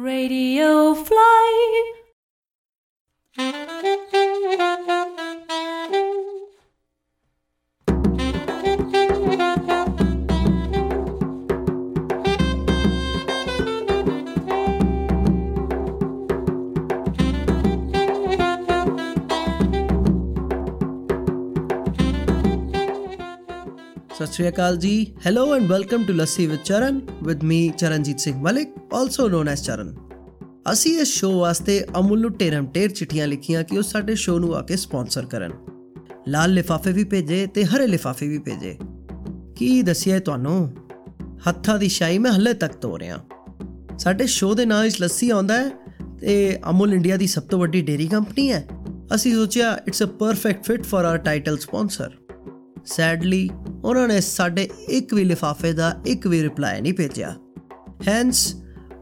Radio Fly. ਸਤਿ ਸ਼੍ਰੀ ਅਕਾਲ ਜੀ। Hello and welcome to Lassi with Charan with me Charanjeet Singh Malik also known as Charan ਅਸੀਂ ਇਸ ਸ਼ੋਅ ਵਾਸਤੇ ਅਮੁੱਲ ਨੂੰ ਟੇਰਮ ਟੇਰ ਚਿੱਠੀਆਂ ਲਿਖੀਆਂ ਕਿ ਉਹ ਸਾਡੇ ਸ਼ੋਅ ਨੂੰ ਆ ਕੇ ਸਪான்ਸਰ ਕਰਨ। ਲਾਲ ਲਿਫਾਫੇ ਵੀ ਭੇਜੇ ਤੇ ਹਰੇ ਲਿਫਾਫੇ ਵੀ ਭੇਜੇ। ਕੀ ਦੱਸਿਆ ਤੁਹਾਨੂੰ? ਹੱਥਾਂ ਦੀ ਸ਼ਾਈ ਮੈਂ ਹੱਲੇ ਤੱਕ ਧੋ ਰਿਹਾ। ਸਾਡੇ ਸ਼ੋਅ ਦੇ ਨਾਂ ਵਿੱਚ ਲੱਸੀ ਆਉਂਦਾ ਹੈ ਤੇ ਅਮੁੱਲ ਇੰਡੀਆ ਦੀ ਸਭ ਤੋਂ ਵੱਡੀ ਡੇਰੀ ਕੰਪਨੀ ਹੈ। ਅਸੀਂ ਸੋਚਿਆ it's a perfect fit for our title sponsor sadly ਉਹਨਾਂ ਨੇ ਸਾਡੇ ਇੱਕ ਵੀ ਲਿਫਾਫੇ ਦਾ ਇੱਕ ਵੀ ਰਿਪਲਾਈ ਨਹੀਂ ਭੇਜਿਆ। Hence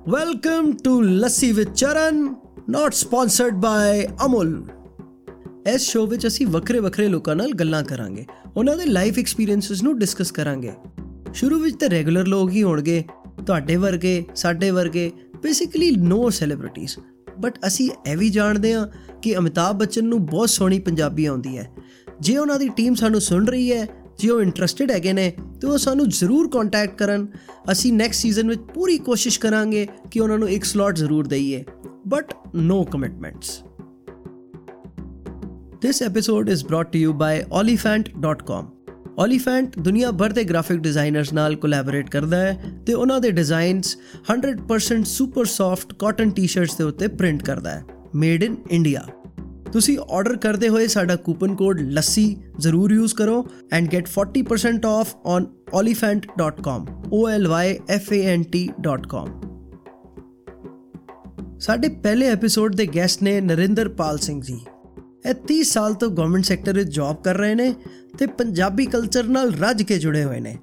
welcome to Lassi with Charan not sponsored ਬਾਈ ਅਮੁਲ ਇਸ ਸ਼ੋਅ ਵਿੱਚ ਅਸੀਂ ਵੱਖਰੇ ਵੱਖਰੇ ਲੋਕਾਂ ਨਾਲ ਗੱਲਾਂ ਕਰਾਂਗੇ। ਉਹਨਾਂ ਦੇ ਲਾਈਫ ਐਕਸਪੀਰੀਐਂਸਸ ਨੂੰ ਡਿਸਕਸ ਕਰਾਂਗੇ। ਸ਼ੁਰੂ ਵਿੱਚ ਤੇ ਰੈਗੂਲਰ ਲੋਕ ਹੀ ਹੋਣਗੇ, ਤੁਹਾਡੇ ਵਰਗੇ, ਸਾਡੇ ਵਰਗੇ ਬੇਸਿਕਲੀ ਨੋ ਸੈਲੀਬ੍ਰਿਟੀਜ਼ ਬਟ ਅਸੀਂ ਇਹ ਵੀ ਜਾਣਦੇ ਹਾਂ ਕਿ ਅਮਿਤਾਭ ਬੱਚਨ ਨੂੰ ਬਹੁਤ ਸੋਹਣੀ ਪੰਜਾਬੀ ਆਉਂਦੀ ਹੈ। ਜੇ ਉਹਨਾਂ ਦੀ ਟੀਮ ਸਾਨੂੰ ਸੁਣ ਰਹੀ ਹੈ, ਜੇ ਉਹ ਇੰਟਰਸਟਿਡ ਹੈਗੇ ਨੇ, ਤੇ ਉਹ ਸਾਨੂੰ ਜ਼ਰੂਰ ਕੰਟੈਕਟ ਕਰਨ। ਅਸੀਂ ਨੈਕਸਟ ਸੀਜ਼ਨ ਵਿੱਚ ਪੂਰੀ ਕੋਸ਼ਿਸ਼ ਕਰਾਂਗੇ ਕਿ ਉਹਨਾਂ ਨੂੰ ਇੱਕ ਸਲੋਟ ਜ਼ਰੂਰ ਦਈਏ। But no commitments This episode is brought to you by olifant.com. Olifant ਦੁਨੀਆ ਭਰ ਦੇ ਗ੍ਰਾਫਿਕ ਡਿਜ਼ਾਈਨਰਸ ਨਾਲ ਕੋਲੈਬੋਰੇਟ ਕਰਦਾ ਹੈ ਤੇ ਉਹਨਾਂ ਦੇ designs 100% super soft cotton t-shirts ਦੇ ਉੱਤੇ ਪ੍ਰਿੰਟ ਕਰਦਾ ਹੈ। ਮੇਡ ਇਨ ਇੰਡੀਆ ਤੁਸੀਂ ਆਰਡਰ ਕਰਦੇ ਹੋਏ ਸਾਡਾ ਕੂਪਨ ਕੋਡ ਲੱਸੀ ਜ਼ਰੂਰ ਯੂਜ਼ ਕਰੋ and get 40% off on olifant.com o l y f a n t.com ਸਾਡੇ ਪਹਿਲੇ ਐਪੀਸੋਡ ਦੇ ਗੈਸਟ ਨੇ ਨਰਿੰਦਰ ਪਾਲ ਸਿੰਘ ਜੀ। ਇਹ 30 ਸਾਲ ਤੋਂ ਗਵਰਨਮੈਂਟ ਸੈਕਟਰ ਵਿੱਚ ਜੌਬ ਕਰ ਰਹੇ ਨੇ ਤੇ ਪੰਜਾਬੀ ਕਲਚਰ ਨਾਲ ਰੱਜ ਕੇ ਜੁੜੇ ਹੋਏ ਨੇ।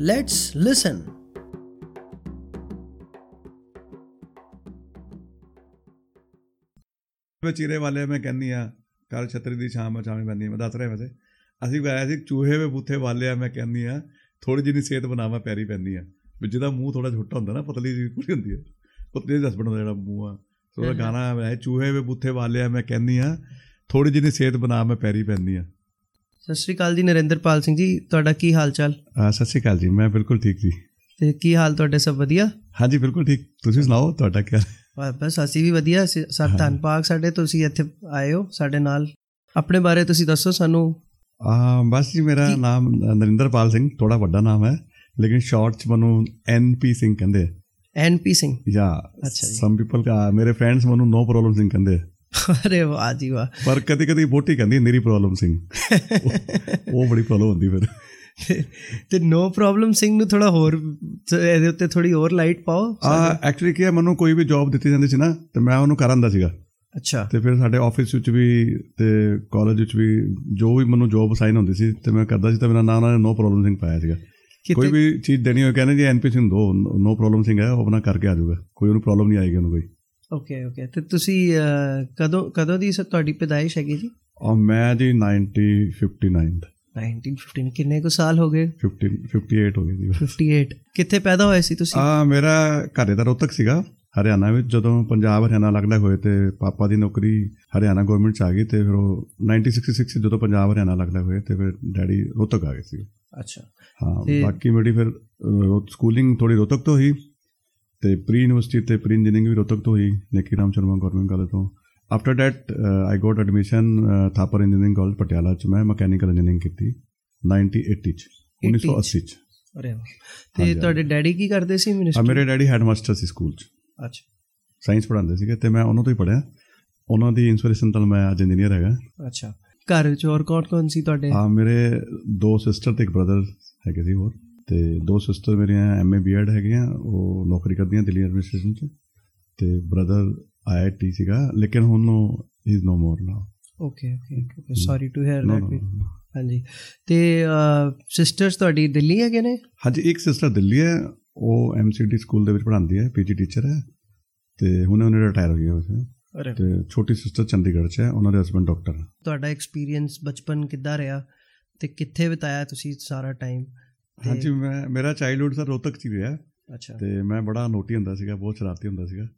ਲੈਟਸ ਲਿਸਨ ਮੈਂ ਚੀਰੇ ਵਾਲੇ ਮੈਂ ਕਹਿੰਦੀ ਆ ਕੱਲ ਛਤਰੀ ਦੀ ਛਾਂ ਮਚਾਵੇਂ ਬੰਦੀ ਮੈਂ ਦੱਸ ਰਿਹਾ ਵੈਸੇ। ਅਸੀਂ ਗਾਇਆ ਸੀ ਚੂਹੇ ਵੇ ਬੁੱਥੇ ਵਾਲੇ ਆ ਮੈਂ ਕਹਿੰਦੀ ਆ ਥੋੜੀ ਜਿਹੀ ਸਿਹਤ ਬਣਾਵਾ ਪੈਰੀ ਪੈਂਦੀ ਆ ਵੀ ਜਿਹਦਾ ਮੂੰਹ ਥੋੜਾ ਛੋਟਾ ਹੁੰਦਾ ਨਾ ਪਤਲੀ ਜਿਹੀ ਪੂਰੀ ਹੁੰਦੀ ਆ ਪਤਲੀ ਜਿਹੀ ਹਸਬੰਡ ਦਾ ਜਿਹੜਾ ਮੂੰਹ ਆ ਸੋ ਗਾਣਾ ਹੈ ਚੂਹੇ ਵੇ ਬੁੱਥੇ ਵਾਲੇ ਆ ਮੈਂ ਕਹਿੰਦੀ ਆ ਥੋੜੀ ਜਿਹੀ ਸਿਹਤ ਬਣਾ ਮੈਂ ਪੈਰੀ ਪੈਂਦੀ ਆ ਸਤਿ ਸ਼੍ਰੀ ਅਕਾਲ ਜੀ ਨਰਿੰਦਰ ਪਾਲ ਸਿੰਘ ਜੀ ਤੁਹਾਡਾ ਕੀ ਹਾਲ ਚਾਲ? ਆ, ਸਤਿ ਸ਼੍ਰੀ ਅਕਾਲ ਜੀ ਮੈਂ ਬਿਲਕੁਲ ਠੀਕ ਜੀ। ਤੇ ਕੀ ਹਾਲ ਤੁਹਾਡੇ ਸਭ ਵਧੀਆ? ਹਾਂਜੀ ਬਿਲਕੁਲ ਠੀਕ। ਤੁਸੀਂ ਸੁਣਾਓ ਤੁਹਾਡਾ ਕੀ ਹਾਲ? ਹੈ? ਬਸ ਅਸੀਂ ਵੀ ਵਧੀਆ ਅਸੀਂ- ਸਾ ਧੰਨ ਪਾਕ ਸਾਡੇ ਤੁਸੀਂ ਇੱਥੇ ਆਏ ਹੋ ਸਾਡੇ ਨਾਲ। ਆਪਣੇ ਬਾਰੇ ਤੁਸੀਂ ਦੱਸੋ ਸਾਨੂੰ। ਆ ਬਸ ਜੀ ਮੇਰਾ ਨਾਮ ਨਰਿੰਦਰਪਾਲ ਸਿੰਘ ਥੋੜਾ ਵੱਡਾ ਨਾਮ ਹੈ ਲੇਕਿਨ ਸ਼ਾਰਟ ਚ ਮੈਨੂੰ ਐਨਪੀ ਸਿੰਘ ਕਹਿੰਦੇ ਆ। ਐਨਪੀ ਸਿੰਘ ਜਾਂ ਅੱਛਾ ਜੀ। ਸਮ ਪੀਪਲ ਮੇਰੇ ਫਰੈਂਡਸ ਮੈਨੂੰ ਨੋ ਪ੍ਰੋਬਲਮ ਸਿੰਘ ਕਹਿੰਦੇ। ਅਰੇ ਵਾਹ ਜੀ ਵਾਹ। ਪਰ ਕਦੀ ਕਦੀ ਬੋਟੀ ਕਹਿੰਦੀ ਨਿਰੀ ਪ੍ਰੋਬਲਮ ਸਿੰਘ ਉਹ ਬੜੀ ਪ੍ਰੋਬਲਮ ਹੁੰਦੀ ਫਿਰ। ਤੇ- ਨੋ ਪ੍ਰੋਬਲਮ ਸਿੰਘ ਨੂੰ ਥੋੜਾ ਹੋਰ ਇਹਦੇ ਉੱਤੇ ਥੋੜੀ ਹੋਰ ਲਾਈਟ ਪਾਓ ਆ ਐਕਚੁਅਲੀ ਕੀ ਹੈ ਮੈਨੂੰ ਕੋਈ ਵੀ ਜੌਬ ਦਿੱਤੀ ਜਾਂਦੀ ਸੀ ਨਾ ਤੇ ਮੈਂ ਉਹਨੂੰ ਕਰ ਆਂਦਾ ਸੀਗਾ। ਅੱਛਾ। ਤੇ ਫਿਰ ਸਾਡੇ ਆਫਿਸ ਵਿੱਚ ਵੀ ਤੇ ਕਾਲਜ ਵਿੱਚ ਵੀ ਜੋ ਵੀ ਮੈਨੂੰ ਜੌਬ ਅਸਾਈਨ ਹੁੰਦੀ ਸੀ ਤੇ ਮੈਂ ਕਰਦਾ ਸੀ ਤਾਂ ਮੇਰਾ ਨਾਮ ਉਹਨਾਂ ਨੇ ਨੋ ਪ੍ਰੋਬਲਮ ਸਿੰਘ ਪਾਇਆ ਸੀਗਾ। ਕੋਈ ਵੀ ਚੀਜ਼ ਦੇਣੀ ਹੋਏ ਕਹਿੰਦੇ ਜੀ ਐਨਪੀ ਸਿੰਘ ਦੋ ਨੋ ਪ੍ਰੋਬਲਮ ਸਿੰਘ ਹੈ ਉਹ ਆਪਣਾ ਕਰਕੇ ਆ ਜਾਊਗਾ। ਕੋਈ ਉਹਨੂੰ ਪ੍ਰੋਬਲਮ ਨਹੀਂ ਆਏਗੀ ਉਹਨੂੰ ਕੋਈ। ਓਕੇ ਓਕੇ ਤੇ ਤੁਸੀਂ ਕਦੋਂ ਕਦੋਂ ਦੀ ਤੁਹਾਡੀ ਪੈਦਾਇਸ਼ ਹੈਗੀ ਜੀ? ਔਰ ਮੈਂ ਜੀ 90 59 1915 ਕਿੰਨੇ ਕੁ ਸਾਲ ਹੋ ਗਏ? 50 58 ਹੋ ਗਈ ਜੀ। 58 ਕਿੱਥੇ ਪੈਦਾ ਹੋਏ ਸੀ ਤੁਸੀਂ? ਆ ਮੇਰਾ ਘਰੇ ਦਾ ਰੋਤਕ ਸੀਗਾ ਹਰਿਆਣਾ ਵਿੱਚ। ਜਦੋਂ ਪੰਜਾਬ ਹਰਿਆਣਾ ਲੱਗਦਾ ਹੋਏ ਤੇ ਪਾਪਾ ਦੀ ਨੌਕਰੀ ਹਰਿਆਣਾ ਗਵਰਨਮੈਂਟ ਚ ਆ ਗਈ ਤੇ ਫਿਰ ਉਹ 1966 ਚ ਜਦੋਂ ਪੰਜਾਬ ਹਰਿਆਣਾ ਲੱਗਦਾ ਹੋਏ ਤੇ ਫਿਰ ਡੈਡੀ ਰੋਤਕ ਆ ਗਏ ਸੀ। ਅੱਛਾ। ਹਾਂ ਬਾਕੀ ਮੇਰੀ ਫਿਰ ਸਕੂਲਿੰਗ ਥੋੜੀ ਰੋਤਕ ਤੋਂ ਹੋਈ ਤੇ ਪ੍ਰੀ ਯੂਨੀਵਰਸਿਟੀ ਤੇ ਪ੍ਰੀ ਇੰਜੀਨੀਅਰਿੰਗ ਵੀ ਰੋਤਕ ਤੋਂ ਹੋਈ। ਨੇਕੀ ਰਾਮ ਸ਼ਰਮਾ ਗਵਰਨਮੈਂਟ ਕਾਲਜ ਤੋਂ। After that I got admission Thapar engineering college Patiala ਚ ਮੈਂ ਮਕੈਨੀਕਲ ਇੰਜੀਨੀਅਰਿੰਗ ਕੀਤੀ। 1980 ਚ 1980 ਚ ਅਰੇ ਤੇ ਤੁਹਾਡੇ ਡੈਡੀ ਕੀ ਕਰਦੇ ਸੀ ਮਿਨਿਸਟਰ ਮੇਰੇ ਡੈਡੀ ਹੈਡਮਾਸਟਰ ਸੀ ਸਕੂਲ ਚ। ਅੱਛਾ। ਸਾਇੰਸ ਪੜ੍ਹਾਉਂਦੇ ਸੀਗੇ ਤੇ ਮੈਂ ਉਹਨਾਂ ਤੋਂ ਹੀ ਪੜ੍ਹਿਆ। ਉਹਨਾਂ ਦੀ ਇਨਸਪੀਰੇਸ਼ਨ ਤੋਂ ਮੈਂ ਅੱਜ ਇੰਜੀਨੀਅਰ ਹੈਗਾ। ਅੱਛਾ। ਘਰ ਵਿੱਚ ਹੋਰ ਕੌਣ ਕੌਣ ਸੀ ਤੁਹਾਡੇ? ਆ ਮੇਰੇ ਦੋ ਸਿਸਟਰ ਤੇ ਇੱਕ ਬ੍ਰਦਰ ਹੈਗੇ ਸੀ ਹੋਰ। ਤੇ ਦੋ ਸਿਸਟਰ ਮੇਰੀਆਂ ਐਮਏ ਬੀਐਡ ਹੈਗੀਆਂ ਉਹ ਨੌਕਰੀ ਕਰਦੀਆਂ ਦਿੱਲੀ ਐਡਮਿਨਿਸਟ੍ਰੇਸ਼ਨ ਚ। ਤੇ ਬ੍ਰਦਰ ਆਈਆਈਟੀ ਸੀਗਾ ਲੇਕਿਨ ਹੁਣ ਉਹ is no more now okay okay sorry to hear that ਹਾਂਜੀ। ਤੇ ਸਿਸਟਰਸ ਤੁਹਾਡੀ ਦਿੱਲੀ ਹੈਗੇ ਨੇ? ਹਾਂਜੀ ਇੱਕ ਸਿਸਟਰ ਦਿੱਲੀ ਹੈ ਉਹ ਐਮਸੀਡੀ ਸਕੂਲ ਦੇ ਵਿੱਚ ਪੜ੍ਹਾਉਂਦੀ ਹੈ ਪੀਜੀ ਟੀਚਰ ਹੈ ਤੇ ਹੁਣੇ ਉਹਨੇ ਰਿਟਾਇਰ ਹੋ ਵੈਸੇ ਅਰੇ ਤੇ ਛੋਟੀ ਸਿਸਟਰ ਚੰਡੀਗੜ੍ਹ 'ਚ ਹੈ ਉਹਨਾਂ ਦੇ ਹਸਬੰਡ ਡਾਕਟਰ ਤੁਹਾਡਾ ਐਕਸਪੀਰੀਅੰਸ ਬਚਪਨ ਕਿੱਦਾਂ ਰਿਹਾ? ਤੇ ਕਿੱਥੇ ਬਿਤਾਇਆ ਤੁਸੀਂ ਸਾਰਾ ਟਾਈਮ ਹਾਂਜੀ ਮੈਂ ਮੇਰਾ ਚਾਈਲਡਹੂਡ ਸਰ ਰੋਹਤਕ 'ਚ ਰਿਹਾ। ਅੱਛਾ। ਤੇ ਮੈਂ ਬੜਾ ਨੋਟੀ ਹੁੰਦਾ ਸੀਗਾ ਬਹੁਤ ਸ਼ਰਾਰਤੀ ਹੁੰਦਾ ਸੀਗਾ।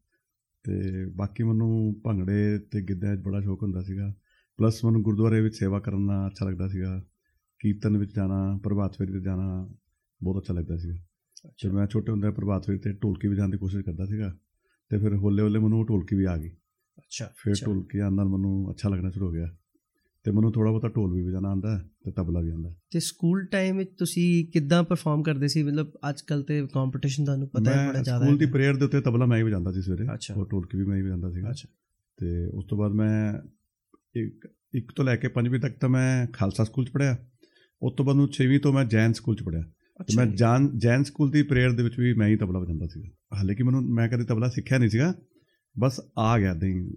ਤੇ ਬਾਕੀ ਮੈਨੂੰ ਭੰਗੜੇ ਤੇ ਗਿੱਧੇ 'ਚ ਬੜਾ ਸ਼ੌਕ ਹੁੰਦਾ ਸੀਗਾ। ਪਲੱਸ ਮੈਨੂੰ ਗੁਰਦੁਆਰੇ ਵਿੱਚ ਸੇਵਾ ਕਰਨਾ ਅੱਛਾ ਲੱਗਦਾ ਸੀਗਾ। ਕੀਰਤਨ ਵਿੱਚ ਜਾਣਾ ਪ੍ਰਭਾਤ ਫੇਰੀ ਤੇ ਜਾਣਾ ਬਹੁਤ ਅੱਛਾ ਲੱਗਦਾ ਸੀਗਾ। ਤੇ ਮੈਂ ਛੋਟੇ ਹੁੰਦੇ ਪ੍ਰਭਾਤ ਫੇਰੀ ਤੇ ਢੋਲਕੀ ਵਜਾਉਣ ਦੀ ਕੋਸ਼ਿਸ਼ ਕਰਦਾ ਸੀਗਾ। ਤੇ ਫਿਰ ਹੌਲੇ ਹੌਲੇ ਮੈਨੂੰ ਢੋਲਕੀ ਵੀ ਆ ਗਈ। ਅੱਛਾ ਫਿਰ ਢੋਲਕੀ ਆਉਣ ਨਾਲ ਮੈਨੂੰ ਅੱਛਾ ਲੱਗਣਾ ਸ਼ੁਰੂ ਹੋ ਗਿਆ। ਤੇ ਮੈਨੂੰ ਥੋੜਾ ਬਹੁਤਾ ਢੋਲ ਵੀ ਵਜਾਉਣਾ ਆਉਂਦਾ ਹੈ ਤੇ ਤਬਲਾ ਵੀ ਆਉਂਦਾ ਹੈ। ਤੇ ਸਕੂਲ ਟਾਈਮ ਵਿੱਚ ਤੁਸੀਂ ਕਿੱਦਾਂ ਪਰਫਾਰਮ ਕਰਦੇ ਸੀ? ਮਤਲਬ ਅੱਜ ਕੱਲ ਤੇ ਕੰਪੀਟੀਸ਼ਨ ਤੁਹਾਨੂੰ ਪਤਾ ਹੈ ਬੜਾ ਮੈਂ ਜ਼ਿਆਦਾ ਸਕੂਲ ਦੀ ਹੈ ਪ੍ਰੇਅਰ ਦੇ ਉੱਤੇ ਤਬਲਾ ਮੈਂ ਹੀ ਵਜਾਉਂਦਾ ਸੀ ਸਵੇਰੇ। ਉਹ ਢੋਲਕੀ ਵੀ ਮੈਂ ਹੀ ਵਜਾਉਂਦਾ ਸੀਗਾ। ਅੱਛਾ। ਤੇ ਉਸ ਤੋਂ ਬਾਅਦ ਮੈਂ ਇੱਕ ਇੱਕ ਤੋਂ ਲੈ ਕੇ ਪੰਜਵੀਂ ਤੱਕ ਤਾਂ ਮੈਂ ਖਾਲਸਾ ਸਕੂਲ ਚ ਪੜ੍ਹਿਆ। ਉਸ ਤੋਂ ਬਾਅਦ ਨੂੰ 6ਵੀਂ ਤੋਂ ਮੈਂ ਜੈਨ ਸਕੂਲ ਚ ਪੜ੍ਹਿਆ। ਤੇ ਮੈਂ ਜਾਨ ਜੈਨ ਸਕੂਲ ਦੀ ਪ੍ਰੇਅਰ ਦੇ ਵਿੱਚ ਵੀ ਮੈਂ ਹੀ ਤਬਲਾ ਵਜਾਉਂਦਾ ਸੀਗਾ। ਹਾਲੇ ਕਿ ਮੈਨੂੰ ਮੈਂ ਕਦੇ ਤਬਲਾ ਸਿੱਖਿਆ ਨਹੀਂ ਸੀਗਾ। ਬਸ ਆ ਗਿਆ ਹੀ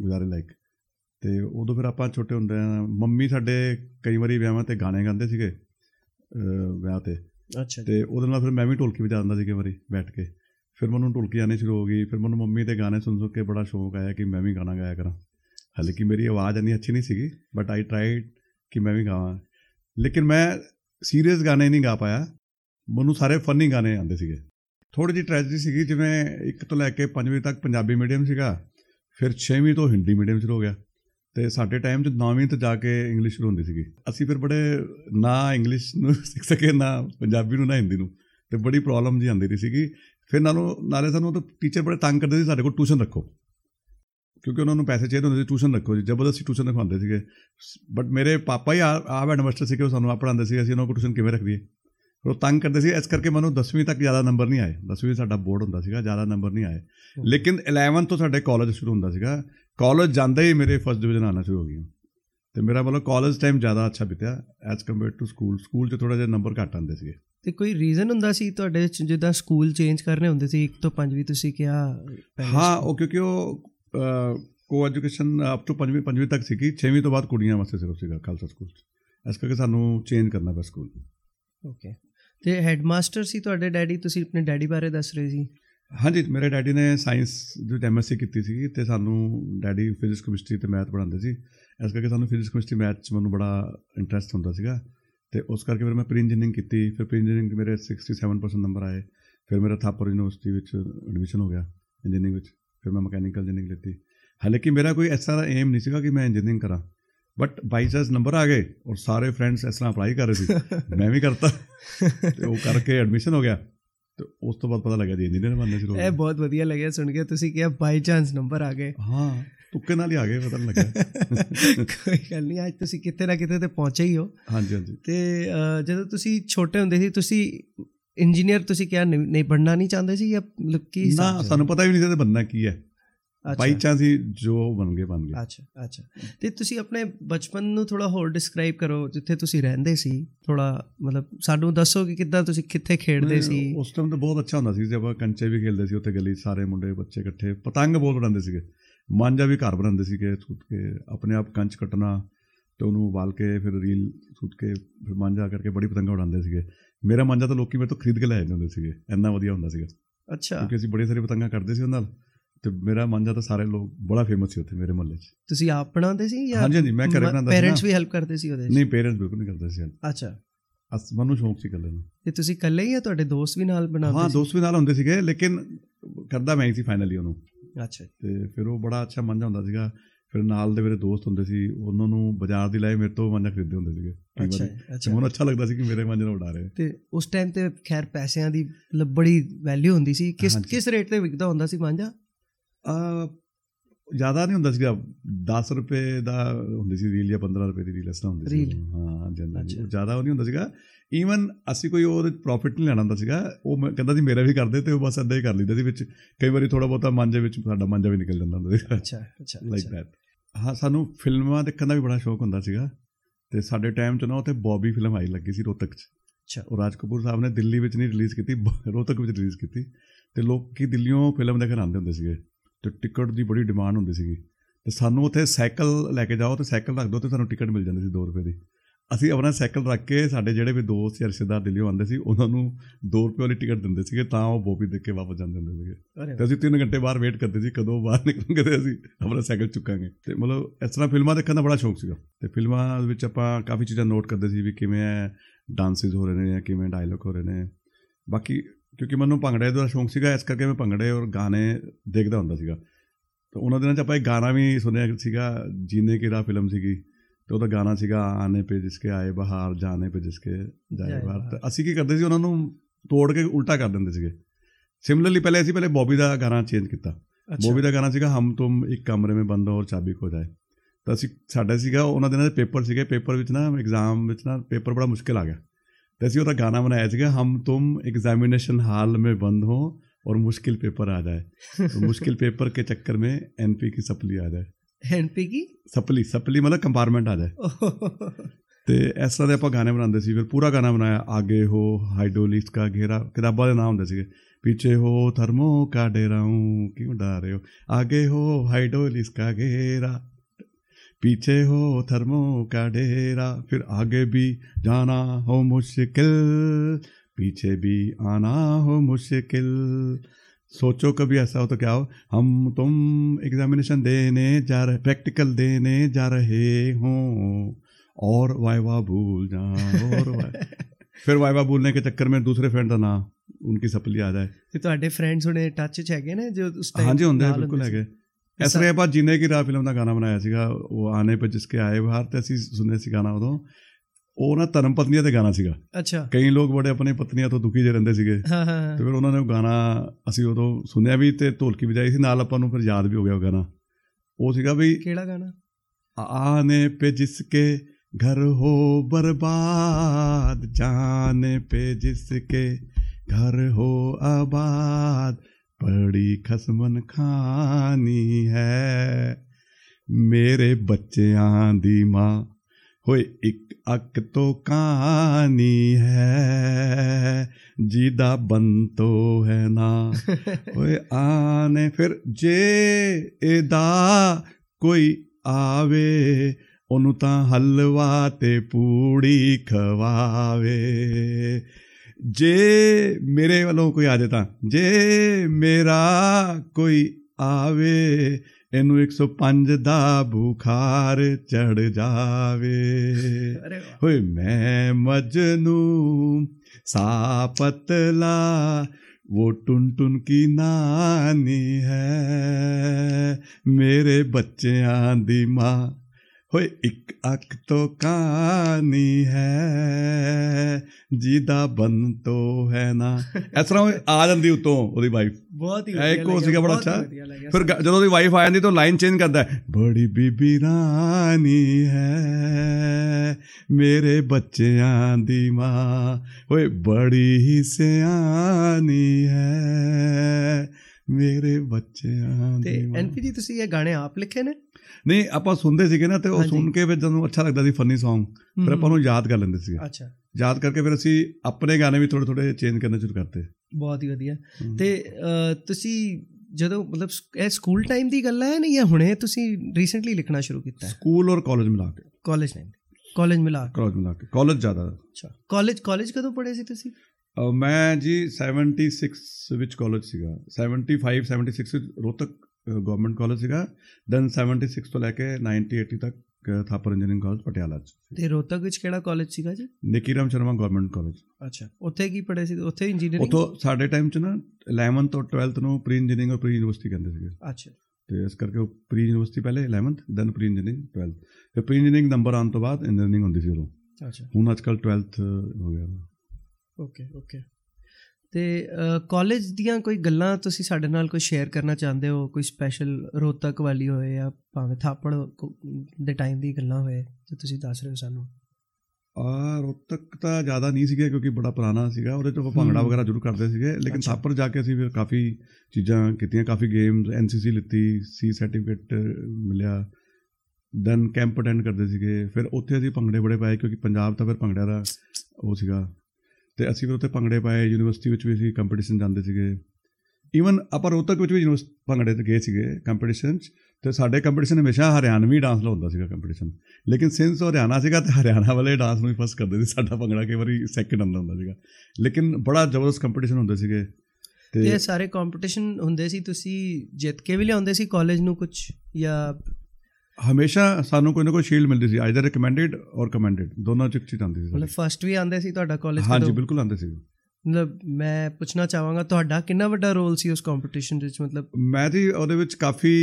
ਗੁਜ਼ਾਰੇ ਲਾਇਕ। ਤੇ ਉਦੋਂ ਫਿਰ ਆਪਾਂ ਛੋਟੇ ਹੁੰਦੇ ਆ ਮੰਮੀ ਸਾਡੇ ਕਈ ਵਾਰੀ ਵਿਆਹਾਂ ਤੇ ਗਾਣੇ ਗਾਉਂਦੇ ਸੀਗੇ ਵਿਆਹ ਤੇ। ਅੱਛਾ ਜੀ। ਤੇ ਉਹਦੇ ਨਾਲ ਫਿਰ ਮੈਂ ਵੀ ਢੋਲਕੀ ਵਜਾਉਂਦਾ ਸੀ ਕਈ ਵਾਰੀ ਬੈਠ ਕੇ। ਫਿਰ ਮੈਨੂੰ ਢੋਲਕੀ ਆਣੀ ਸ਼ੁਰੂ ਹੋ ਗਈ ਫਿਰ ਮੈਨੂੰ ਮੰਮੀ ਦੇ ਗਾਣੇ ਸੁਣ ਸੁਣ ਕੇ ਬੜਾ ਸ਼ੌਕ ਆਇਆ ਕਿ ਮੈਂ ਵੀ ਗਾਣਾ ਗਾਇਆ ਕਰਾਂ। ਹਾਲੇ ਕਿ ਮੇਰੀ ਆਵਾਜ਼ ਇੰਨੀ ਅੱਛੀ ਨਹੀਂ ਸੀਗੀ ਬਟ ਆਈ ਟਰਾਈਡ ਕਿ ਮੈਂ ਵੀ ਗਾਵਾਂ। ਲੇਕਿਨ ਮੈਂ ਸੀਰੀਅਸ ਗਾਣੇ ਨਹੀਂ ਗਾ ਪਾਇਆ। ਮੈਨੂੰ ਸਾਰੇ ਫਨੀ ਗਾਣੇ ਆਉਂਦੇ ਸੀਗੇ। ਥੋੜੀ ਜਿਹੀ ਟ੍ਰੈਜਡੀ ਸੀਗੀ ਜਿਵੇਂ ਇੱਕ ਤੋਂ ਲੈ ਕੇ ਪੰਜਵੀਂ ਤੱਕ ਪੰਜਾਬੀ ਮੀਡੀਅਮ ਸੀਗਾ ਫਿਰ 6ਵੀਂ ਤੋਂ ਹਿੰਦੀ ਮੀਡੀਅਮ ਸ਼ੁਰੂ ਹੋ ਗਿਆ। ਤੇ ਸਾਡੇ ਟਾਈਮ 'ਚ 9ਵੀਂ ਤੋਂ ਜਾ ਕੇ ਇੰਗਲਿਸ਼ ਸ਼ੁਰੂ ਹੁੰਦੀ ਸੀਗੀ। ਅਸੀਂ ਫਿਰ ਬੜੇ ਨਾ ਇੰਗਲਿਸ਼ ਨੂੰ ਸਿੱਖ ਸਕੇ ਨਾ ਪੰਜਾਬੀ ਨੂੰ ਨਾ ਹਿੰਦੀ ਨੂੰ। ਤੇ ਬੜੀ ਪ੍ਰੋਬਲਮ ਜੀ ਆਉਂਦੀ ਰਹੀ ਸੀਗੀ। ਫਿਰ ਨਾਲੋਂ ਨਾਲੇ ਸਾਨੂੰ ਤਾਂ ਟੀਚਰ ਬੜੇ ਤੰਗ ਕਰਦੇ ਸੀ ਸਾਡੇ ਕੋਲ ਟਿਊਸ਼ਨ ਰੱਖੋ। ਕਿਉਂਕਿ ਉਹਨਾਂ ਨੂੰ ਪੈਸੇ ਚਾਹੀਦੇ ਹੁੰਦੇ ਸੀ ਟਿਊਸ਼ਨ ਰੱਖੋ ਜੀ। ਜ਼ਬਰਦਸਤੀ ਟਿਊਸ਼ਨ ਰਖਵਾਉਂਦੇ ਸੀਗੇ। ਬਟ ਮੇਰੇ ਪਾਪਾ ਹੀ ਆਪ ਹੈਡਮਾਸਟਰ ਸੀਗੇ ਉਹ ਸਾਨੂੰ ਆਪ ਪੜ੍ਹਾਉਂਦੇ ਸੀ ਅਸੀਂ ਉਹਨਾਂ ਕੋਲ ਟਿਊਸ਼ਨ ਕਿਵੇਂ ਰੱਖੀਏ ਫਿਰ ਉਹ ਤੰਗ ਕਰਦੇ ਸੀ। ਇਸ ਕਰਕੇ ਮੈਨੂੰ 10ਵੀਂ ਤੱਕ ਜ਼ਿਆਦਾ ਨੰਬਰ ਨਹੀਂ ਆਏ। 10ਵੀਂ ਸਾਡਾ ਬੋਰਡ ਹੁੰਦਾ ਸੀਗਾ ਜ਼ਿਆਦਾ ਨੰਬਰ ਨਹੀਂ ਆਏ। ਲੇਕਿਨ 11 ਤੋਂ ਸਾਡੇ ਕਾਲਜ ਸ਼ੁਰੂ ਹੁੰਦਾ ਸੀਗਾ। ਕਾਲਜ ਜਾਂਦੇ ਹੀ ਮੇਰੇ ਫਸਟ ਡਿਵੀਜ਼ਨ ਆਉਣਾ ਸ਼ੁਰੂ ਹੋ ਗਈਆਂ। ਤੇ ਮੇਰਾ ਮਤਲਬ ਕਾਲਜ ਟਾਈਮ ਜ਼ਿਆਦਾ ਅੱਛਾ ਬੀਤਿਆ as compare to school school 'ਚ ਥੋੜਾ ਜਿਹਾ ਨੰਬਰ ਘੱਟ ਆਉਂਦੇ ਸੀਗੇ। ਤੇ ਕੋਈ ਰੀਜ਼ਨ ਹੁੰਦਾ ਸੀ ਤੁਹਾਡੇ ਚ ਜਿੱਦਾਂ ਸਕੂਲ ਚੇਂਜ ਕਰਨੇ ਹੁੰਦੇ ਸੀ ਇੱਕ ਤੋਂ ਪੰਜਵੀਂ ਤੁਸੀਂ ਕਿਹਾ ਹਾਂ ਉਹ ਕਿਉਂਕਿ ਉਹ ਕੋ ਐਜੂਕੇਸ਼ਨ ਅਪ ਟੂ ਪੰਜਵੀਂ ਪੰਜਵੀਂ ਤੱਕ ਸੀਗੀ ਛੇਵੀਂ ਤੋਂ ਬਾਅਦ ਕੁੜੀਆਂ ਵਾਸਤੇ ਸਿਰਫ ਸੀਗਾ ਖਾਲਸਾ ਸਕੂਲ ਇਸ ਕਰਕੇ ਸਾਨੂੰ ਚੇਂਜ ਕਰਨਾ ਪਿਆ ਸਕੂਲ ਓਕੇ ਤੇ ਹੈਡਮਾਸਟਰ ਸੀ ਤੁਹਾਡੇ ਡੈਡੀ ਤੁਸੀਂ ਆਪਣੇ ਡੈਡੀ ਬਾਰੇ ਦੱਸ ਰਹੇ ਸੀ? ਹਾਂਜੀ ਮੇਰੇ ਡੈਡੀ ਨੇ ਸਾਇੰਸ ਦੀ ਐਮਐਸਸੀ ਕੀਤੀ ਸੀਗੀ ਤੇ ਸਾਨੂੰ ਡੈਡੀ ਫਿਜ਼ਿਕਸ ਕੈਮਿਸਟਰੀ ਤੇ ਮੈਥ ਪੜ੍ਹਾਉਂਦੇ ਸੀ। ਇਸ ਕਰਕੇ ਸਾਨੂੰ ਫਿਜ਼ਿਕਸ ਕੈਮਿਸਟਰੀ ਮੈਥ 'ਚ ਮੈਨੂੰ ਬੜਾ ਇੰਟਰਸਟ ਹੁੰਦਾ ਸੀਗਾ ਤੇ ਉਸ ਕਰਕੇ ਫਿਰ ਮੈਂ ਪ੍ਰੀ ਇੰਜੀਨੀਅਰਿੰਗ ਕੀਤੀ। ਫਿਰ ਪ੍ਰੀ ਇੰਜੀਨੀਅਰਿੰਗ ਮੇਰੇ 67% ਨੰਬਰ ਆਏ। ਫਿਰ ਮੇਰਾ ਥਾਪਰ ਯੂਨੀਵਰਸਿਟੀ ਵਿੱਚ ਐਡਮਿਸ਼ਨ ਹੋ ਗਿਆ ਇੰਜੀਨੀਅਰਿੰਗ ਵਿੱਚ। ਫਿਰ ਮੈਂ ਮਕੈਨੀਕਲ ਇੰਜੀਨੀਅਰਿੰਗ ਲਿੱਤੀ। ਹਾਲਾਂਕਿ ਮੇਰਾ ਕੋਈ ਐਸਾ ਏਮ ਨਹੀਂ ਸੀਗਾ ਕਿ ਮੈਂ ਇੰਜੀਨੀਅਰਿੰਗ ਕਰਾਂ। ਬਟ ਬਾਈ ਚਾਂਸ ਨੰਬਰ ਆ ਗਏ ਔਰ ਸਾਰੇ ਫਰੈਂਡਸ ਇਸ ਤਰ੍ਹਾਂ ਅਪਲਾਈ ਕਰ ਰਹੇ ਸੀ। ਮੈਂ ਵੀ ਕਰਤਾ। ਤੇ ਉਹ ਕਰਕੇ ਐਡਮਿਸ਼ਨ ਹੋ ਗਿਆ। ਤੇ ਉਸ ਤੋਂ ਬਾਅਦ ਪਤਾ ਲੱਗਿਆ ਜੀ ਇੰਜੀਨੀਅਰ ਬਣਨਾ ਸ਼ੁਰੂ ਹੋ ਇਹ ਗਿਆ ਬਹੁਤ ਵਧੀਆ ਲੱਗਿਆ ਸੁਣ ਕੇ ਤੁਸੀਂ ਕਿਹਾ ਬਾਈ ਚਾਂਸ ਨੰਬਰ ਆ ਗਏ। ਹਾਂ ਤੁੱਕੇ ਨਾਲ ਹੀ ਆ ਗਏ ਪਤਾ ਲੱਗਾ ਕੋਈ ਗੱਲ ਨਹੀਂ ਅੱਜ ਤੁਸੀਂ ਕਿਤੇ ਨਾ ਕਿਤੇ ਤੇ ਪਹੁੰਚੇ ਹੀ ਹੋ। ਹਾਂਜੀ ਹਾਂਜੀ। ਤੇ ਜਦੋਂ ਤੁਸੀਂ ਛੋਟੇ ਹੁੰਦੇ ਸੀ ਤੁਸੀਂ ਇੰਜੀਨੀਅਰ ਤੁਸੀਂ ਕਿਹਾ ਨਹੀਂ ਬਣਨਾ ਨਹੀਂ ਚਾਹੁੰਦੇ ਸੀ ਜਾਂ ਮਤਲਬ ਕੀ ਨਾ? ਸਾਨੂੰ ਪਤਾ ਵੀ ਨਹੀਂ ਸੀ ਤੇ ਬੰਨਾ ਕੀ ਹੈ। ਬਾਈ ਚਾਂਸ ਹੀ ਜੋ ਬਣ ਗਏ ਬਣ ਗਏ। ਅੱਛਾ ਅੱਛਾ। ਤੇ ਤੁਸੀਂ ਆਪਣੇ ਬਚਪਨ ਨੂੰ ਥੋੜਾ ਹੋਰ ਡਿਸਕ੍ਰਾਈਬ ਕਰੋ ਜਿੱਥੇ ਤੁਸੀਂ ਰਹਿੰਦੇ ਸੀ। ਥੋੜਾ ਮਤਲਬ ਸਾਨੂੰ ਦੱਸੋ ਕਿ ਕਿੱਦਾਂ ਤੁਸੀਂ ਕਿੱਥੇ ਖੇਡਦੇ ਸੀ। ਉਸ ਟਾਈਮ ਤਾਂ ਬਹੁਤ ਅੱਛਾ ਹੁੰਦਾ ਸੀ ਜੇ ਆਪਾਂ ਕੰਚੇ ਵੀ ਖੇਲਦੇ ਸੀ ਉੱਥੇ ਗਲੀ ਸਾਰੇ ਮੁੰਡੇ ਬੱਚੇ ਇਕੱਠੇ। ਪਤੰਗ ਬਹੁਤ ਬਣਾਉਂਦੇ ਸੀਗੇ। ਮਾਂਜਾ ਵੀ ਘਰ ਬਣਾਉਂਦੇ ਸੀਗੇ ਸੁੱਟ ਕੇ ਆਪਣੇ ਆਪ ਕੰਚ ਕੱਟਣਾ ਤੇ ਉਹਨੂੰ ਉਬਾਲ ਕੇ ਫਿਰ ਰੀਲ ਸੁੱਟ ਕੇ ਫਿਰ ਮਾਂਜਾ ਕਰਕੇ ਬੜੀ ਪਤੰਗਾਂ ਉਡਾਉਂਦੇ ਸੀਗੇ। ਮੇਰਾ ਮਾਂਜਾ ਤਾਂ ਲੋਕੀ ਮੇਰੇ ਤੋਂ ਖਰੀਦ ਕੇ ਲੈ ਜਾਂਦੇ ਹੁੰਦੇ ਸੀਗੇ। ਇੰਨਾ ਵਧੀਆ ਹੁੰਦਾ ਸੀਗਾ। ਅੱਛਾ। ਕਿਉਂਕਿ ਅਸੀਂ ਬੜੀ ਸਾਰੀ ਪਤੰਗਾਂ ਕੱਢਦੇ ਸੀ ਉਹਨਾਂ ਨਾਲ। ਤੇ ਮੇਰਾ ਮਾਂਜਾ ਤਾਂ ਸਾਰੇ ਲੋਕ ਬੜਾ ਫੇਮਸ ਸੀ ਉੱਥੇ ਮੇਰੇ ਮੁਹੱਲੇ 'ਚ। ਤੁਸੀਂ ਆਪ ਬਣਾਉਂਦੇ ਸੀ ਜਾਂ ਹਾਂਜੀ ਹਾਂਜੀ ਮੈਂ ਘਰੇ ਬਣਾਉਂਦਾ ਸੀ ਪੇਰੈਂਟਸ। ਵੀ ਹੈਲਪ ਕਰਦੇ ਸੀ ਉਹਦੇ 'ਚ? ਨਹੀਂ ਪੇਰੈਂਟਸ ਬਿਲਕੁਲ ਨਹੀਂ ਕਰਦੇ ਸੀ ਅੱਛਾ। ਅਸ ਮੈਨੂੰ ਸ਼ੌਂਕ ਸੀ ਕੱਲੇ ਨੂੰ। ਤੇ ਤੁਸੀਂ ਇਕੱਲੇ ਹੀ ਜਾਂ ਤੁਹਾਡੇ ਦੋਸਤ ਵੀ ਨਾਲ ਬਣਾਉਂਦੇ ਹਾਂ ਸੀ? ਦੋਸਤ ਵੀ ਨਾਲ ਹੁੰਦੇ ਸੀਗੇ ਲੇਕਿਨ ਕਰਦਾ ਮੈਂ ਹੀ ਸੀ ਫਾਈਨਲੀ ਉਹਨੂੰ। ਅੱਛਾ ਤੇ ਫਿਰ ਉਹ ਬੜਾ ਅੱਛਾ ਮੰਜਾ ਹੁੰਦਾ ਸੀਗਾ। ਫਿਰ ਨਾਲ ਦੇ ਮੇਰੇ ਦੋਸਤ ਹੁੰਦੇ ਸੀ ਉਹਨਾਂ ਨੂੰ ਬਾਜ਼ਾਰ ਦੀ ਲਾਏ ਮੇਰੇ ਤੋਂ ਮੰਜਾ ਖਰੀਦਦੇ ਹੁੰਦੇ ਸੀਗੇ। ਅੱਛਾ ਅੱਛਾ। ਮੈਨੂੰ ਅੱਛਾ ਲੱਗਦਾ ਸੀ ਕਿ ਮੇਰੇ ਮੰਜੇ ਨਾਲ ਉਡਾ ਰਹੇ। ਤੇ ਉਸ ਟਾਈਮ ਤੇ ਖੈਰ ਪੈਸਿਆਂ ਦੀ ਬੜੀ ਵੈਲਿਊ ਹੁੰਦੀ ਸੀ। ਕਿਸ। ਕਿਸ ਰੇਟ ਤੇ ਵਿਕਦਾ ਹੁੰਦਾ ਸੀ ਮਾਂਜਾ ਆ ਜ਼ਿਆਦਾ ਨਹੀਂ ਹੁੰਦਾ ਸੀਗਾ। 10 ਰੁਪਏ ਦਾ ਹੁੰਦੀ ਸੀ ਰੀਲ ਜਾਂ 15 ਰੁਪਏ ਦੀ ਰੀਲ ਤਰ੍ਹਾਂ ਹੁੰਦੀ ਸੀ। ਹਾਂ। ਉਹ ਜ਼ਿਆਦਾ ਉਹ ਨਹੀਂ ਹੁੰਦਾ ਸੀਗਾ। ਈਵਨ ਅਸੀਂ ਕੋਈ ਉਹਦੇ ਪ੍ਰੋਫਿਟ ਨਹੀਂ ਲੈਣਾ ਹੁੰਦਾ ਸੀਗਾ। ਉਹ ਕਹਿੰਦਾ ਸੀ ਮੇਰਾ ਵੀ ਕਰਦੇ ਤੇ ਉਹ ਬਸ ਏਦਾਂ ਹੀ ਕਰ ਲਈਦਾ ਸੀ ਵਿੱਚ। ਕਈ ਵਾਰੀ ਥੋੜਾ ਬਹੁਤਾ ਮਾਂਜੇ ਵਿੱਚ ਸਾਡਾ ਮਾਂਜਾ ਵੀ ਨਿਕਲ ਜਾਂਦਾ ਹੁੰਦਾ ਸੀ ਅੱਛਾ ਅੱਛਾ ਲਾਈਕ। ਦੈਟ ਹਾਂ ਸਾਨੂੰ ਫਿਲਮਾਂ ਦੇਖਣ ਦਾ ਵੀ ਬੜਾ ਸ਼ੌਕ ਹੁੰਦਾ ਸੀਗਾ। ਤੇ ਸਾਡੇ ਟਾਈਮ 'ਚ ਨਾ ਉੱਥੇ ਬੌਬੀ ਫਿਲਮ ਆਈ ਲੱਗੀ ਸੀ ਰੋਤਕ 'ਚ। ਅੱਛਾ। ਉਹ ਰਾਜ ਕਪੂਰ ਸਾਹਿਬ ਨੇ ਦਿੱਲੀ ਵਿੱਚ ਨਹੀਂ ਰਿਲੀਜ਼ ਕੀਤੀ ਰੋਹਤਕ ਵਿੱਚ ਰਿਲੀਜ਼ ਕੀਤੀ। ਤੇ ਲੋਕੀ ਦਿੱਲੀੋਂ ਫਿਲਮ ਦੇਖਣ ਆਉਂਦੇ ਹੁੰਦੇ ਸੀਗੇ। ਤੇ ਟਿਕਟ ਦੀ ਬੜੀ ਡਿਮਾਂਡ ਹੁੰਦੀ ਸੀਗੀ। ਤੇ ਸਾਨੂੰ ਉੱਥੇ ਸਾਈਕਲ ਲੈ ਕੇ ਜਾਓ ਤੇ ਸਾਈਕਲ ਰੱਖ ਦਿਓ ਤੇ ਸਾਨੂੰ ਟਿਕਟ ਮਿਲ ਜਾਂਦੀ ਸੀ 2 ਰੁਪਏ ਦੀ। ਅਸੀਂ ਆਪਣਾ ਸਾਈਕਲ ਰੱਖ ਕੇ ਸਾਡੇ ਜਿਹੜੇ ਵੀ ਦੋਸਤ ਜਾਂ ਰਿਸ਼ਤੇਦਾਰ ਦਿੱਲੀੋਂ ਆਉਂਦੇ ਸੀ ਉਹਨਾਂ ਨੂੰ 2 ਰੁਪਏ ਵਾਲੀ ਟਿਕਟ ਦਿੰਦੇ ਸੀਗੇ ਤਾਂ ਉਹ ਬੋਬੀ ਦੇਖ ਕੇ ਵਾਪਸ ਜਾਂਦੇ ਹੁੰਦੇ ਸੀਗੇ। ਤੇ ਅਸੀਂ 3 ਘੰਟੇ ਬਾਹਰ ਵੇਟ ਕਰਦੇ ਸੀ ਕਦੋਂ ਬਾਹਰ ਨਿਕਲਣਗੇ ਤੇ ਅਸੀਂ ਆਪਣਾ ਸਾਈਕਲ ਚੁੱਕਾਂਗੇ। ਤੇ ਮਤਲਬ ਇਸ ਤਰ੍ਹਾਂ ਫਿਲਮਾਂ ਦੇਖਣ ਦਾ ਬੜਾ ਸ਼ੌਕ ਸੀਗਾ। ਤੇ ਫਿਲਮਾਂ ਵਿੱਚ ਆਪਾਂ ਕਾਫੀ ਚੀਜ਼ਾਂ ਨੋਟ ਕਰਦੇ ਸੀ ਵੀ ਕਿਵੇਂ ਡਾਂਸਿਸ ਹੋ ਰਹੇ ਨੇ ਜਾਂ ਕਿਵੇਂ ਡਾਇਲੌਗ ਹੋ ਰਹੇ ਨੇ। ਬਾਕੀ ਕਿਉਂਕਿ ਮੈਨੂੰ ਭੰਗੜੇ ਦਾ ਸ਼ੌਕ ਸੀਗਾ ਇਸ ਕਰਕੇ ਮੈਂ ਭੰਗੜੇ ਔਰ ਗਾਣੇ ਦੇਖਦਾ ਹੁੰਦਾ ਸੀਗਾ। ਤਾਂ ਉਹਨਾਂ ਦਿਨਾਂ 'ਚ ਆਪਾਂ ਇੱਕ ਗਾਣਾ ਵੀ ਸੁਣਿਆ ਸੀਗਾ ਜੀਨੇ ਕੀ ਰਾਹ ਫਿਲਮ ਸੀਗੀ। ਤੇ ਉਹਦਾ ਗਾਣਾ ਸੀਗਾ ਆਨੇ ਪੇ ਜਿਸਕੇ ਆਏ ਬਹਾਰ ਜਾਣੇ ਪੇ ਜਿਸਕੇ ਜਾਏ ਬਹਾਰ। ਤਾਂ ਅਸੀਂ ਕੀ ਕਰਦੇ ਸੀ ਉਹਨਾਂ ਨੂੰ ਤੋੜ ਕੇ ਉਲਟਾ ਕਰ ਦਿੰਦੇ ਸੀਗੇ। ਸਿਮਿਲਰਲੀ ਪਹਿਲੇ ਅਸੀਂ ਪਹਿਲੇ ਬੌਬੀ ਦਾ ਗਾਣਾ ਚੇਂਜ ਕੀਤਾ। ਬੋਬੀ ਦਾ ਗਾਣਾ ਸੀਗਾ ਹਮ ਤੁਮ ਇੱਕ ਕਮਰੇ ਮੇਂ ਬੰਦ ਹੋ ਔਰ ਚਾਬੀ ਖੋ ਜਾਏ। ਤਾਂ ਅਸੀਂ ਸਾਡਾ ਸੀਗਾ ਉਹਨਾਂ ਦਿਨਾਂ ਦੇ ਪੇਪਰ ਸੀਗੇ ਪੇਪਰ ਵਿੱਚ ਨਾ ਐਗਜ਼ਾਮ ਵਿੱਚ ਨਾ ਪੇਪਰ ਬੜਾ ਮੁਸ਼ਕਿਲ ਆ ਗਿਆ। ਤੇ ਅਸੀਂ ਉਹਦਾ ਗਾਣਾ ਬਣਾਇਆ ਸੀਗਾ ਹਮ ਤੁਮ एग्जामिनेशन हाल में बंद हो और मुश्किल पेपर आ जाए तो मुश्किल पेपर के चक्कर में एनपी की सप्ली आ जाए ਐਨਪੀ ਕੀ सप्ली सप्ली मतलब कंपार्टमेंट आ जाए ਤੇ ਇਸ ਤਰ੍ਹਾਂ ਦੇ ਆਪਾਂ ਗਾਣੇ ਬਣਾਉਂਦੇ ਸੀ ਫਿਰ ਪੂਰਾ ਗਾਣਾ ਬਣਾਇਆ ਆਗੇ ਹੋ ਹਾਈਡੋਲਿਸਟ ਕਾ ਘੇਰਾ ਕਿਤਾਬਾਂ ਦੇ ਨਾਮ ਹੁੰਦੇ ਸੀਗੇ ਪਿੱਛੇ ਹੋ ਥਰਮੋ ਕਾ ਡੇਰਾਉਂ ਕਿਉਂ ਡਰ ਰਹੇ ਹੋ ਆਗੇ ਹੋ ਹਾਈਡੋਲਿਸਟ ਕਾ ਘੇਰਾ पीछे हो थर्मो का डेरा फिर आगे भी जाना हो मुश्किल पीछे भी आना हो मुश्किल। सोचो कभी ऐसा हो तो क्या हो? हम तुम एग्जामिनेशन देने जा रहे प्रैक्टिकल देने जा रहे हो और वाइवा भूल जा और ਫਿਰ ਵਾਈਵਾ ਬੋਲਨੇ ਕੇ ਚੱਕਰ ਮੇ ਦੂਸਰੇ ਫਰੈਂਡ ਦਾ ਨਾਂ ਉਨਕੀ ਸਪਲੀ ਆ ਜਾਏ ਤੇ ਤੁਹਾਡੇ ਫਰੈਂਡਸ ਹੁਣੇ ਟੱਚ ਚ ਹੈਗੇ ਨੇ ਜੋ ਉਸ ਟਾਈਮ ਹਾਂਜੀ ਇਸ ਤਰ੍ਹਾਂ ਆਪਾਂ ਜਿੰਨੇ ਕੀ ਰਾਹ ਫਿਲਮ ਦਾ ਗਾਣਾ ਬਣਾਇਆ ਸੀਗਾ ਉਹ ਆਨੇ ਪੇ ਜਿਸਕੇ ਆਏ ਬਾਹਰ ਤੇ ਅਸੀਂ ਸੁਣਿਆ ਸੀ ਗਾਣਾ ਉਦੋਂ ਉਹ ਨਾ ਧਰਮ ਪਤਨੀਆਂ ਤੇ ਗਾਣਾ ਸੀਗਾ ਅੱਛਾ ਕਈ ਲੋਕ ਬੜੇ ਆਪਣੀ ਪਤਨੀਆਂ ਤੋਂ ਦੁਖੀ ਜੇ ਰਹਿੰਦੇ ਸੀਗੇ ਹਾਂ ਹਾਂ ਤੇ ਫਿਰ ਉਹਨਾਂ ਨੇ ਉਹ ਗਾਣਾ ਅਸੀਂ ਉਦੋਂ ਸੁਣਿਆ ਵੀ ਤੇ ਢੋਲਕੀ ਵਜਾਈ ਸੀ ਨਾਲ ਆਪਾਂ ਨੂੰ ਫਿਰ ਯਾਦ ਵੀ ਹੋ ਗਿਆ ਉਹ ਗਾਣਾ ਉਹ ਸੀਗਾ ਵੀ ਕਿਹੜਾ ਗਾਣਾ आने पे जिसके घर हो बर्बाद जाने पे जिसके घर हो आबाद ਬੜੀ ਖਸਮਨ ਖਾਨੀ ਹੈ। ਮੇਰੇ ਬੱਚਿਆਂ ਦੀ ਮਾਂ ਹੋਏ ਇੱਕ ਅੱਕ ਤੋਂ ਕਹਾਣੀ ਹੈ। ਜਿਹਦਾ ਬੰਤੋ ਹੈ ਨਾ। ਹੋਏ ਆਨੇ ਫਿਰ ਜੇ ਇਹਦਾ ਕੋਈ ਆਵੇ ਉਹਨੂੰ ਤਾਂ ਹਲਵਾ ਤੇ ਪੂੜੀ ਖਵਾਵੇ। ਜੇ ਮੇਰੇ ਵੱਲੋਂ ਕੋਈ ਆ ਜਾਏ ਤਾਂ ਜੇ ਮੇਰਾ ਕੋਈ ਆਵੇ ਇਹਨੂੰ 105 ਦਾ ਬੁਖਾਰ ਚੜ ਜਾਵੇ ਅਰੇ ਵਾਹ ਹੋਏ ਮੈਂ ਮਜਨੂ सा पतला वो टुन टुन की नानी है ਮੇਰੇ ਬੱਚਿਆਂ ਦੀ ਮਾਂ ਹੋਏ ਇੱਕ ਅੱਖ ਤੋਂ ਕਹਾਣੀ ਹੈ ਜਿਹਦਾ ਬੰਤੋ ਹੈ ਨਾ। ਇਸ ਤਰ੍ਹਾਂ ਆ ਜਾਂਦੀ ਉਤੋਂ ਉਹਦੀ ਵਾਈਫ ਬਹੁਤ ਹੀ ਇੱਕ ਲੱਗਿਆ, ਸੀਗਾ ਬੜਾ ਹੀ ਅੱਛਾ। ਫਿਰ ਜਦੋਂ ਉਹਦੀ ਵਾਈਫ ਆ ਜਾਂਦੀ ਤਾਂ ਲਾਈਨ ਚੇਂਜ ਕਰਦਾ ਹੈ ਬੜੀ ਬੀਬੀ ਰਾਣੀ ਹੈ ਮੇਰੇ ਬੱਚਿਆਂ ਦੀ ਮਾਂ। ਓਏ ਬੜੀ ਹੀ ਸਿਆਣੀ ਹੈ ਮੇਰੇ ਬੱਚਿਆਂ ਤੇ ਦੀ ਮਾਂ। ਐਨਪੀ ਜੀ ਤੁਸੀਂ ਇਹ ਗਾਣੇ ਆਪ ਲਿਖੇ ਨੇ? ਨਹੀਂ ਆਪਾਂ ਸੁਣਦੇ ਸੀਗੇ ਨਾ ਤੇ ਉਹ। ਸੁਣ ਕੇ ਫਿਰ ਜਦੋਂ ਅੱਛਾ ਲੱਗਦਾ ਸੀ ਫਨੀ Song ਫਿਰ ਆਪਾਂ ਨੂੰ ਯਾਦ ਕਰ ਲੈਂਦੇ ਸੀਗੇ। ਅੱਛਾ। ਯਾਦ ਕਰਕੇ ਫਿਰ ਅਸੀਂ ਆਪਣੇ ਗਾਣੇ ਵੀ ਥੋੜੇ ਥੋੜੇ ਚੇਂਜ ਕਰਨੇ ਸ਼ੁਰੂ ਕਰਤੇ। ਬਹੁਤ ਹੀ ਵਧੀਆ। ਤੇ ਤੁਸੀਂ ਜਦੋਂ ਮਤਲਬ ਇਹ ਸਕੂਲ ਟਾਈਮ ਦੀ ਗੱਲ ਹੈ ਨਾ ਜਾਂ ਹੁਣੇ ਤੁਸੀਂ ਰੀਸੈਂਟਲੀ ਲਿਖਣਾ ਸ਼ੁਰੂ ਕੀਤਾ ਹੈ? ਸਕੂਲ ਔਰ ਕਾਲਜ ਮਿਲਾ ਕੇ। ਕਾਲਜ ਟਾਈਮ ਕਾਲਜ ਮਿਲਾ ਕੇ। ਕਾਲਜ ਮਿਲਾ ਕੇ। ਕਾਲਜ ਜ਼ਿਆਦਾ। ਅੱਛਾ। ਕਾਲਜ ਕਾਲਜ ਕਦੋਂ ਪੜ੍ਹੇ ਸੀ ਤੁਸੀਂ? ਮੈਂ ਜੀ 76 ਵਿੱਚ ਕਾਲਜ ਸੀਗਾ। 75 76 ਵਿੱਚ ਰੋਹਤਕ ਗਵਰਨਮੈਂਟ ਕਾਲਜ ਸੀਗਾ ਦੈਨ 76 ਤੋਂ ਲੈ ਕੇ 90 80 ਤੱਕ ਥਾਪਰ ਇੰਜੀਨੀਅਰਿੰਗ ਕਾਲਜ ਪਟਿਆਲਾ ਚ ਤੇ ਰੋਹਤਕ ਵਿੱਚ ਕਿਹੜਾ ਕਾਲਜ ਸੀਗਾ ਜੀ? ਨਿਕੀਰਾਮ ਸ਼ਰਮਾ ਗਵਰਨਮੈਂਟ ਕਾਲਜ ਅੱਛਾ ਉੱਥੇ ਕੀ ਪੜ੍ਹੇ ਸੀ? ਉੱਥੇ ਇੰਜੀਨੀਅਰਿੰਗ ਉਥੋਂ ਸਾਡੇ ਟਾਈਮ ਚ ਨਾ 11th ਤੋਂ 12th ਨੂੰ ਪ੍ਰੀ ਇੰਜੀਨੀਅਰਿੰਗ ਔਰ ਪ੍ਰੀ ਯੂਨੀਵਰਸਿਟੀ ਕਹਿੰਦੇ ਸੀਗੇ। ਅੱਛਾ। ਤੇ ਇਸ ਕਰਕੇ ਉਹ ਪ੍ਰੀ ਯੂਨੀਵਰਸਿਟੀ ਪਹਿਲੇ 11th then pre engineering 12th ਫਿਰ ਪ੍ਰੀ ਇੰਜੀਨੀਅਰਿੰਗ ਨੰਬਰ ਆਉਣ ਤੋਂ ਬਾਅਦ ਇੰਜੀਨੀਅਰਿੰਗ ਹੁੰਦੀ ਸੀ ਉਦੋਂ। ਅੱਛਾ। ਹੁਣ ਅੱਜਕੱਲ 12th ਹੋ ਗਿਆ। ਓਕੇ ਓਕੇ ਤੇ ਕਾਲਜ ਦੀਆਂ ਕੋਈ ਗੱਲਾਂ ਤੁਸੀਂ ਸਾਡੇ ਨਾਲ ਕੋਈ ਸ਼ੇਅਰ ਕਰਨਾ ਚਾਹੁੰਦੇ ਹੋ? ਕੋਈ ਸਪੈਸ਼ਲ ਰੋਹਤਕ ਵਾਲੀ ਹੋਏ ਜਾਂ ਭਾਵੇਂ ਥਾਪੜ ਦੇ ਟਾਈਮ ਦੀ ਗੱਲਾਂ ਹੋਏ ਤੇ ਤੁਸੀਂ ਦੱਸ ਰਹੇ ਹੋ ਸਾਨੂੰ। ਆ ਰੋਤਕ ਤਾਂ ਜ਼ਿਆਦਾ ਨਹੀਂ ਸੀਗਾ ਕਿਉਂਕਿ ਬੜਾ ਪੁਰਾਣਾ ਸੀਗਾ। ਉਹਦੇ ਆਪਾਂ ਭੰਗੜਾ। ਵਗੈਰਾ ਜ਼ਰੂਰ ਕਰਦੇ ਸੀਗੇ। ਲੇਕਿਨ। ਥਾਪਰ ਜਾ ਕੇ ਅਸੀਂ ਫਿਰ ਕਾਫੀ ਚੀਜ਼ਾਂ ਕੀਤੀਆਂ ਕਾਫੀ ਗੇਮਸ ਐਨਸੀਸੀ ਲਿੱਤੀ ਸੀ ਸਰਟੀਫਿਕੇਟ ਮਿਲਿਆ। ਦੈਨ ਕੈਂਪ ਅਟੈਂਡ ਕਰਦੇ ਸੀਗੇ। ਫਿਰ ਉੱਥੇ ਅਸੀਂ ਭੰਗੜੇ ਬੜੇ ਪਾਏ ਕਿਉਂਕਿ ਪੰਜਾਬ ਤਾਂ ਫਿਰ ਭੰਗੜਿਆਂ ਦਾ ਉਹ ਸੀਗਾ। ਤੇ ਅਸੀਂ ਫਿਰ ਉੱਥੇ ਭੰਗੜੇ ਪਾਏ, ਯੂਨੀਵਰਸਿਟੀ ਵਿੱਚ ਵੀ ਅਸੀਂ ਕੰਪੀਟੀਸ਼ਨ ਜਾਂਦੇ ਸੀਗੇ। ਈਵਨ ਆਪਾਂ ਰੋਹਤਕ ਵਿੱਚ ਵੀ ਯੂਨੀਵਰਸਿਟੀ ਭੰਗੜੇ ਤੇ ਗਏ ਸੀਗੇ ਕੰਪੀਟੀਸ਼ਨ 'ਚ, ਤੇ ਸਾਡੇ ਕੰਪੀਟੀਸ਼ਨ ਹਮੇਸ਼ਾ ਹਰਿਆਣਵੀ ਡਾਂਸ ਨਾਲ ਹੁੰਦਾ ਸੀਗਾ ਕੰਪੀਟੀਸ਼ਨ ਲੇਕਿਨ ਸਿੰਸ ਉਹ ਹਰਿਆਣਾ ਸੀਗਾ ਤੇ ਹਰਿਆਣਾ ਵਾਲੇ ਡਾਂਸ ਨੂੰ ਹੀ ਫਸਟ ਕਰਦੇ ਸੀ, ਸਾਡਾ ਭੰਗੜਾ ਕਈ ਵਾਰੀ ਸੈਕਿੰਡ ਆਉਂਦਾ ਹੁੰਦਾ ਸੀਗਾ। ਲੇਕਿਨ ਬੜਾ ਜ਼ਬਰਦਸਤ ਕੰਪੀਟੀਸ਼ਨ ਹੁੰਦੇ ਸੀਗੇ। ਤੇ ਤੇ ਇਹ ਸਾਰੇ ਕੰਪੀਟੀਸ਼ਨ ਹੁੰਦੇ ਸੀ, ਤੁਸੀਂ ਜਿੱਤ ਕੇ ਵੀ ਲਿਆਉਂਦੇ ਸੀ ਕਾਲਜ ਨੂੰ ਕੁਝ ਜਾਂ ਹਮੇਸ਼ਾ ਸਾਨੂੰ ਕੋਈ ਨਾ ਕੋਈ ਸ਼ੀਲਡ ਮਿਲਦੀ ਸੀ ਆਈਦਰ ਰਿਕਮੈਂਡਡ ਔਰ ਕਮੈਂਡਡ ਦੋਨਾਂ ਚ ਚੀਜ਼ ਆਉਂਦੀ ਸੀ ਮਤਲਬ। ਫਰਸਟ ਵੀ ਆਉਂਦੇ ਸੀ ਤੁਹਾਡਾ ਕਾਲਜ ਹਾਂਜੀ ਬਿਲਕੁਲ ਆਉਂਦੇ ਸੀ। ਮਤਲਬ ਮੈਂ ਪੁੱਛਣਾ ਚਾਹਾਂਗਾ ਤੁਹਾਡਾ ਕਿੰਨਾ ਵੱਡਾ ਰੋਲ ਸੀ ਉਸ ਕੰਪੀਟੀਸ਼ਨ ਵਿੱਚ ਮਤਲਬ? ਮੈਂ ਜੀ ਉਹਦੇ ਵਿੱਚ ਕਾਫੀ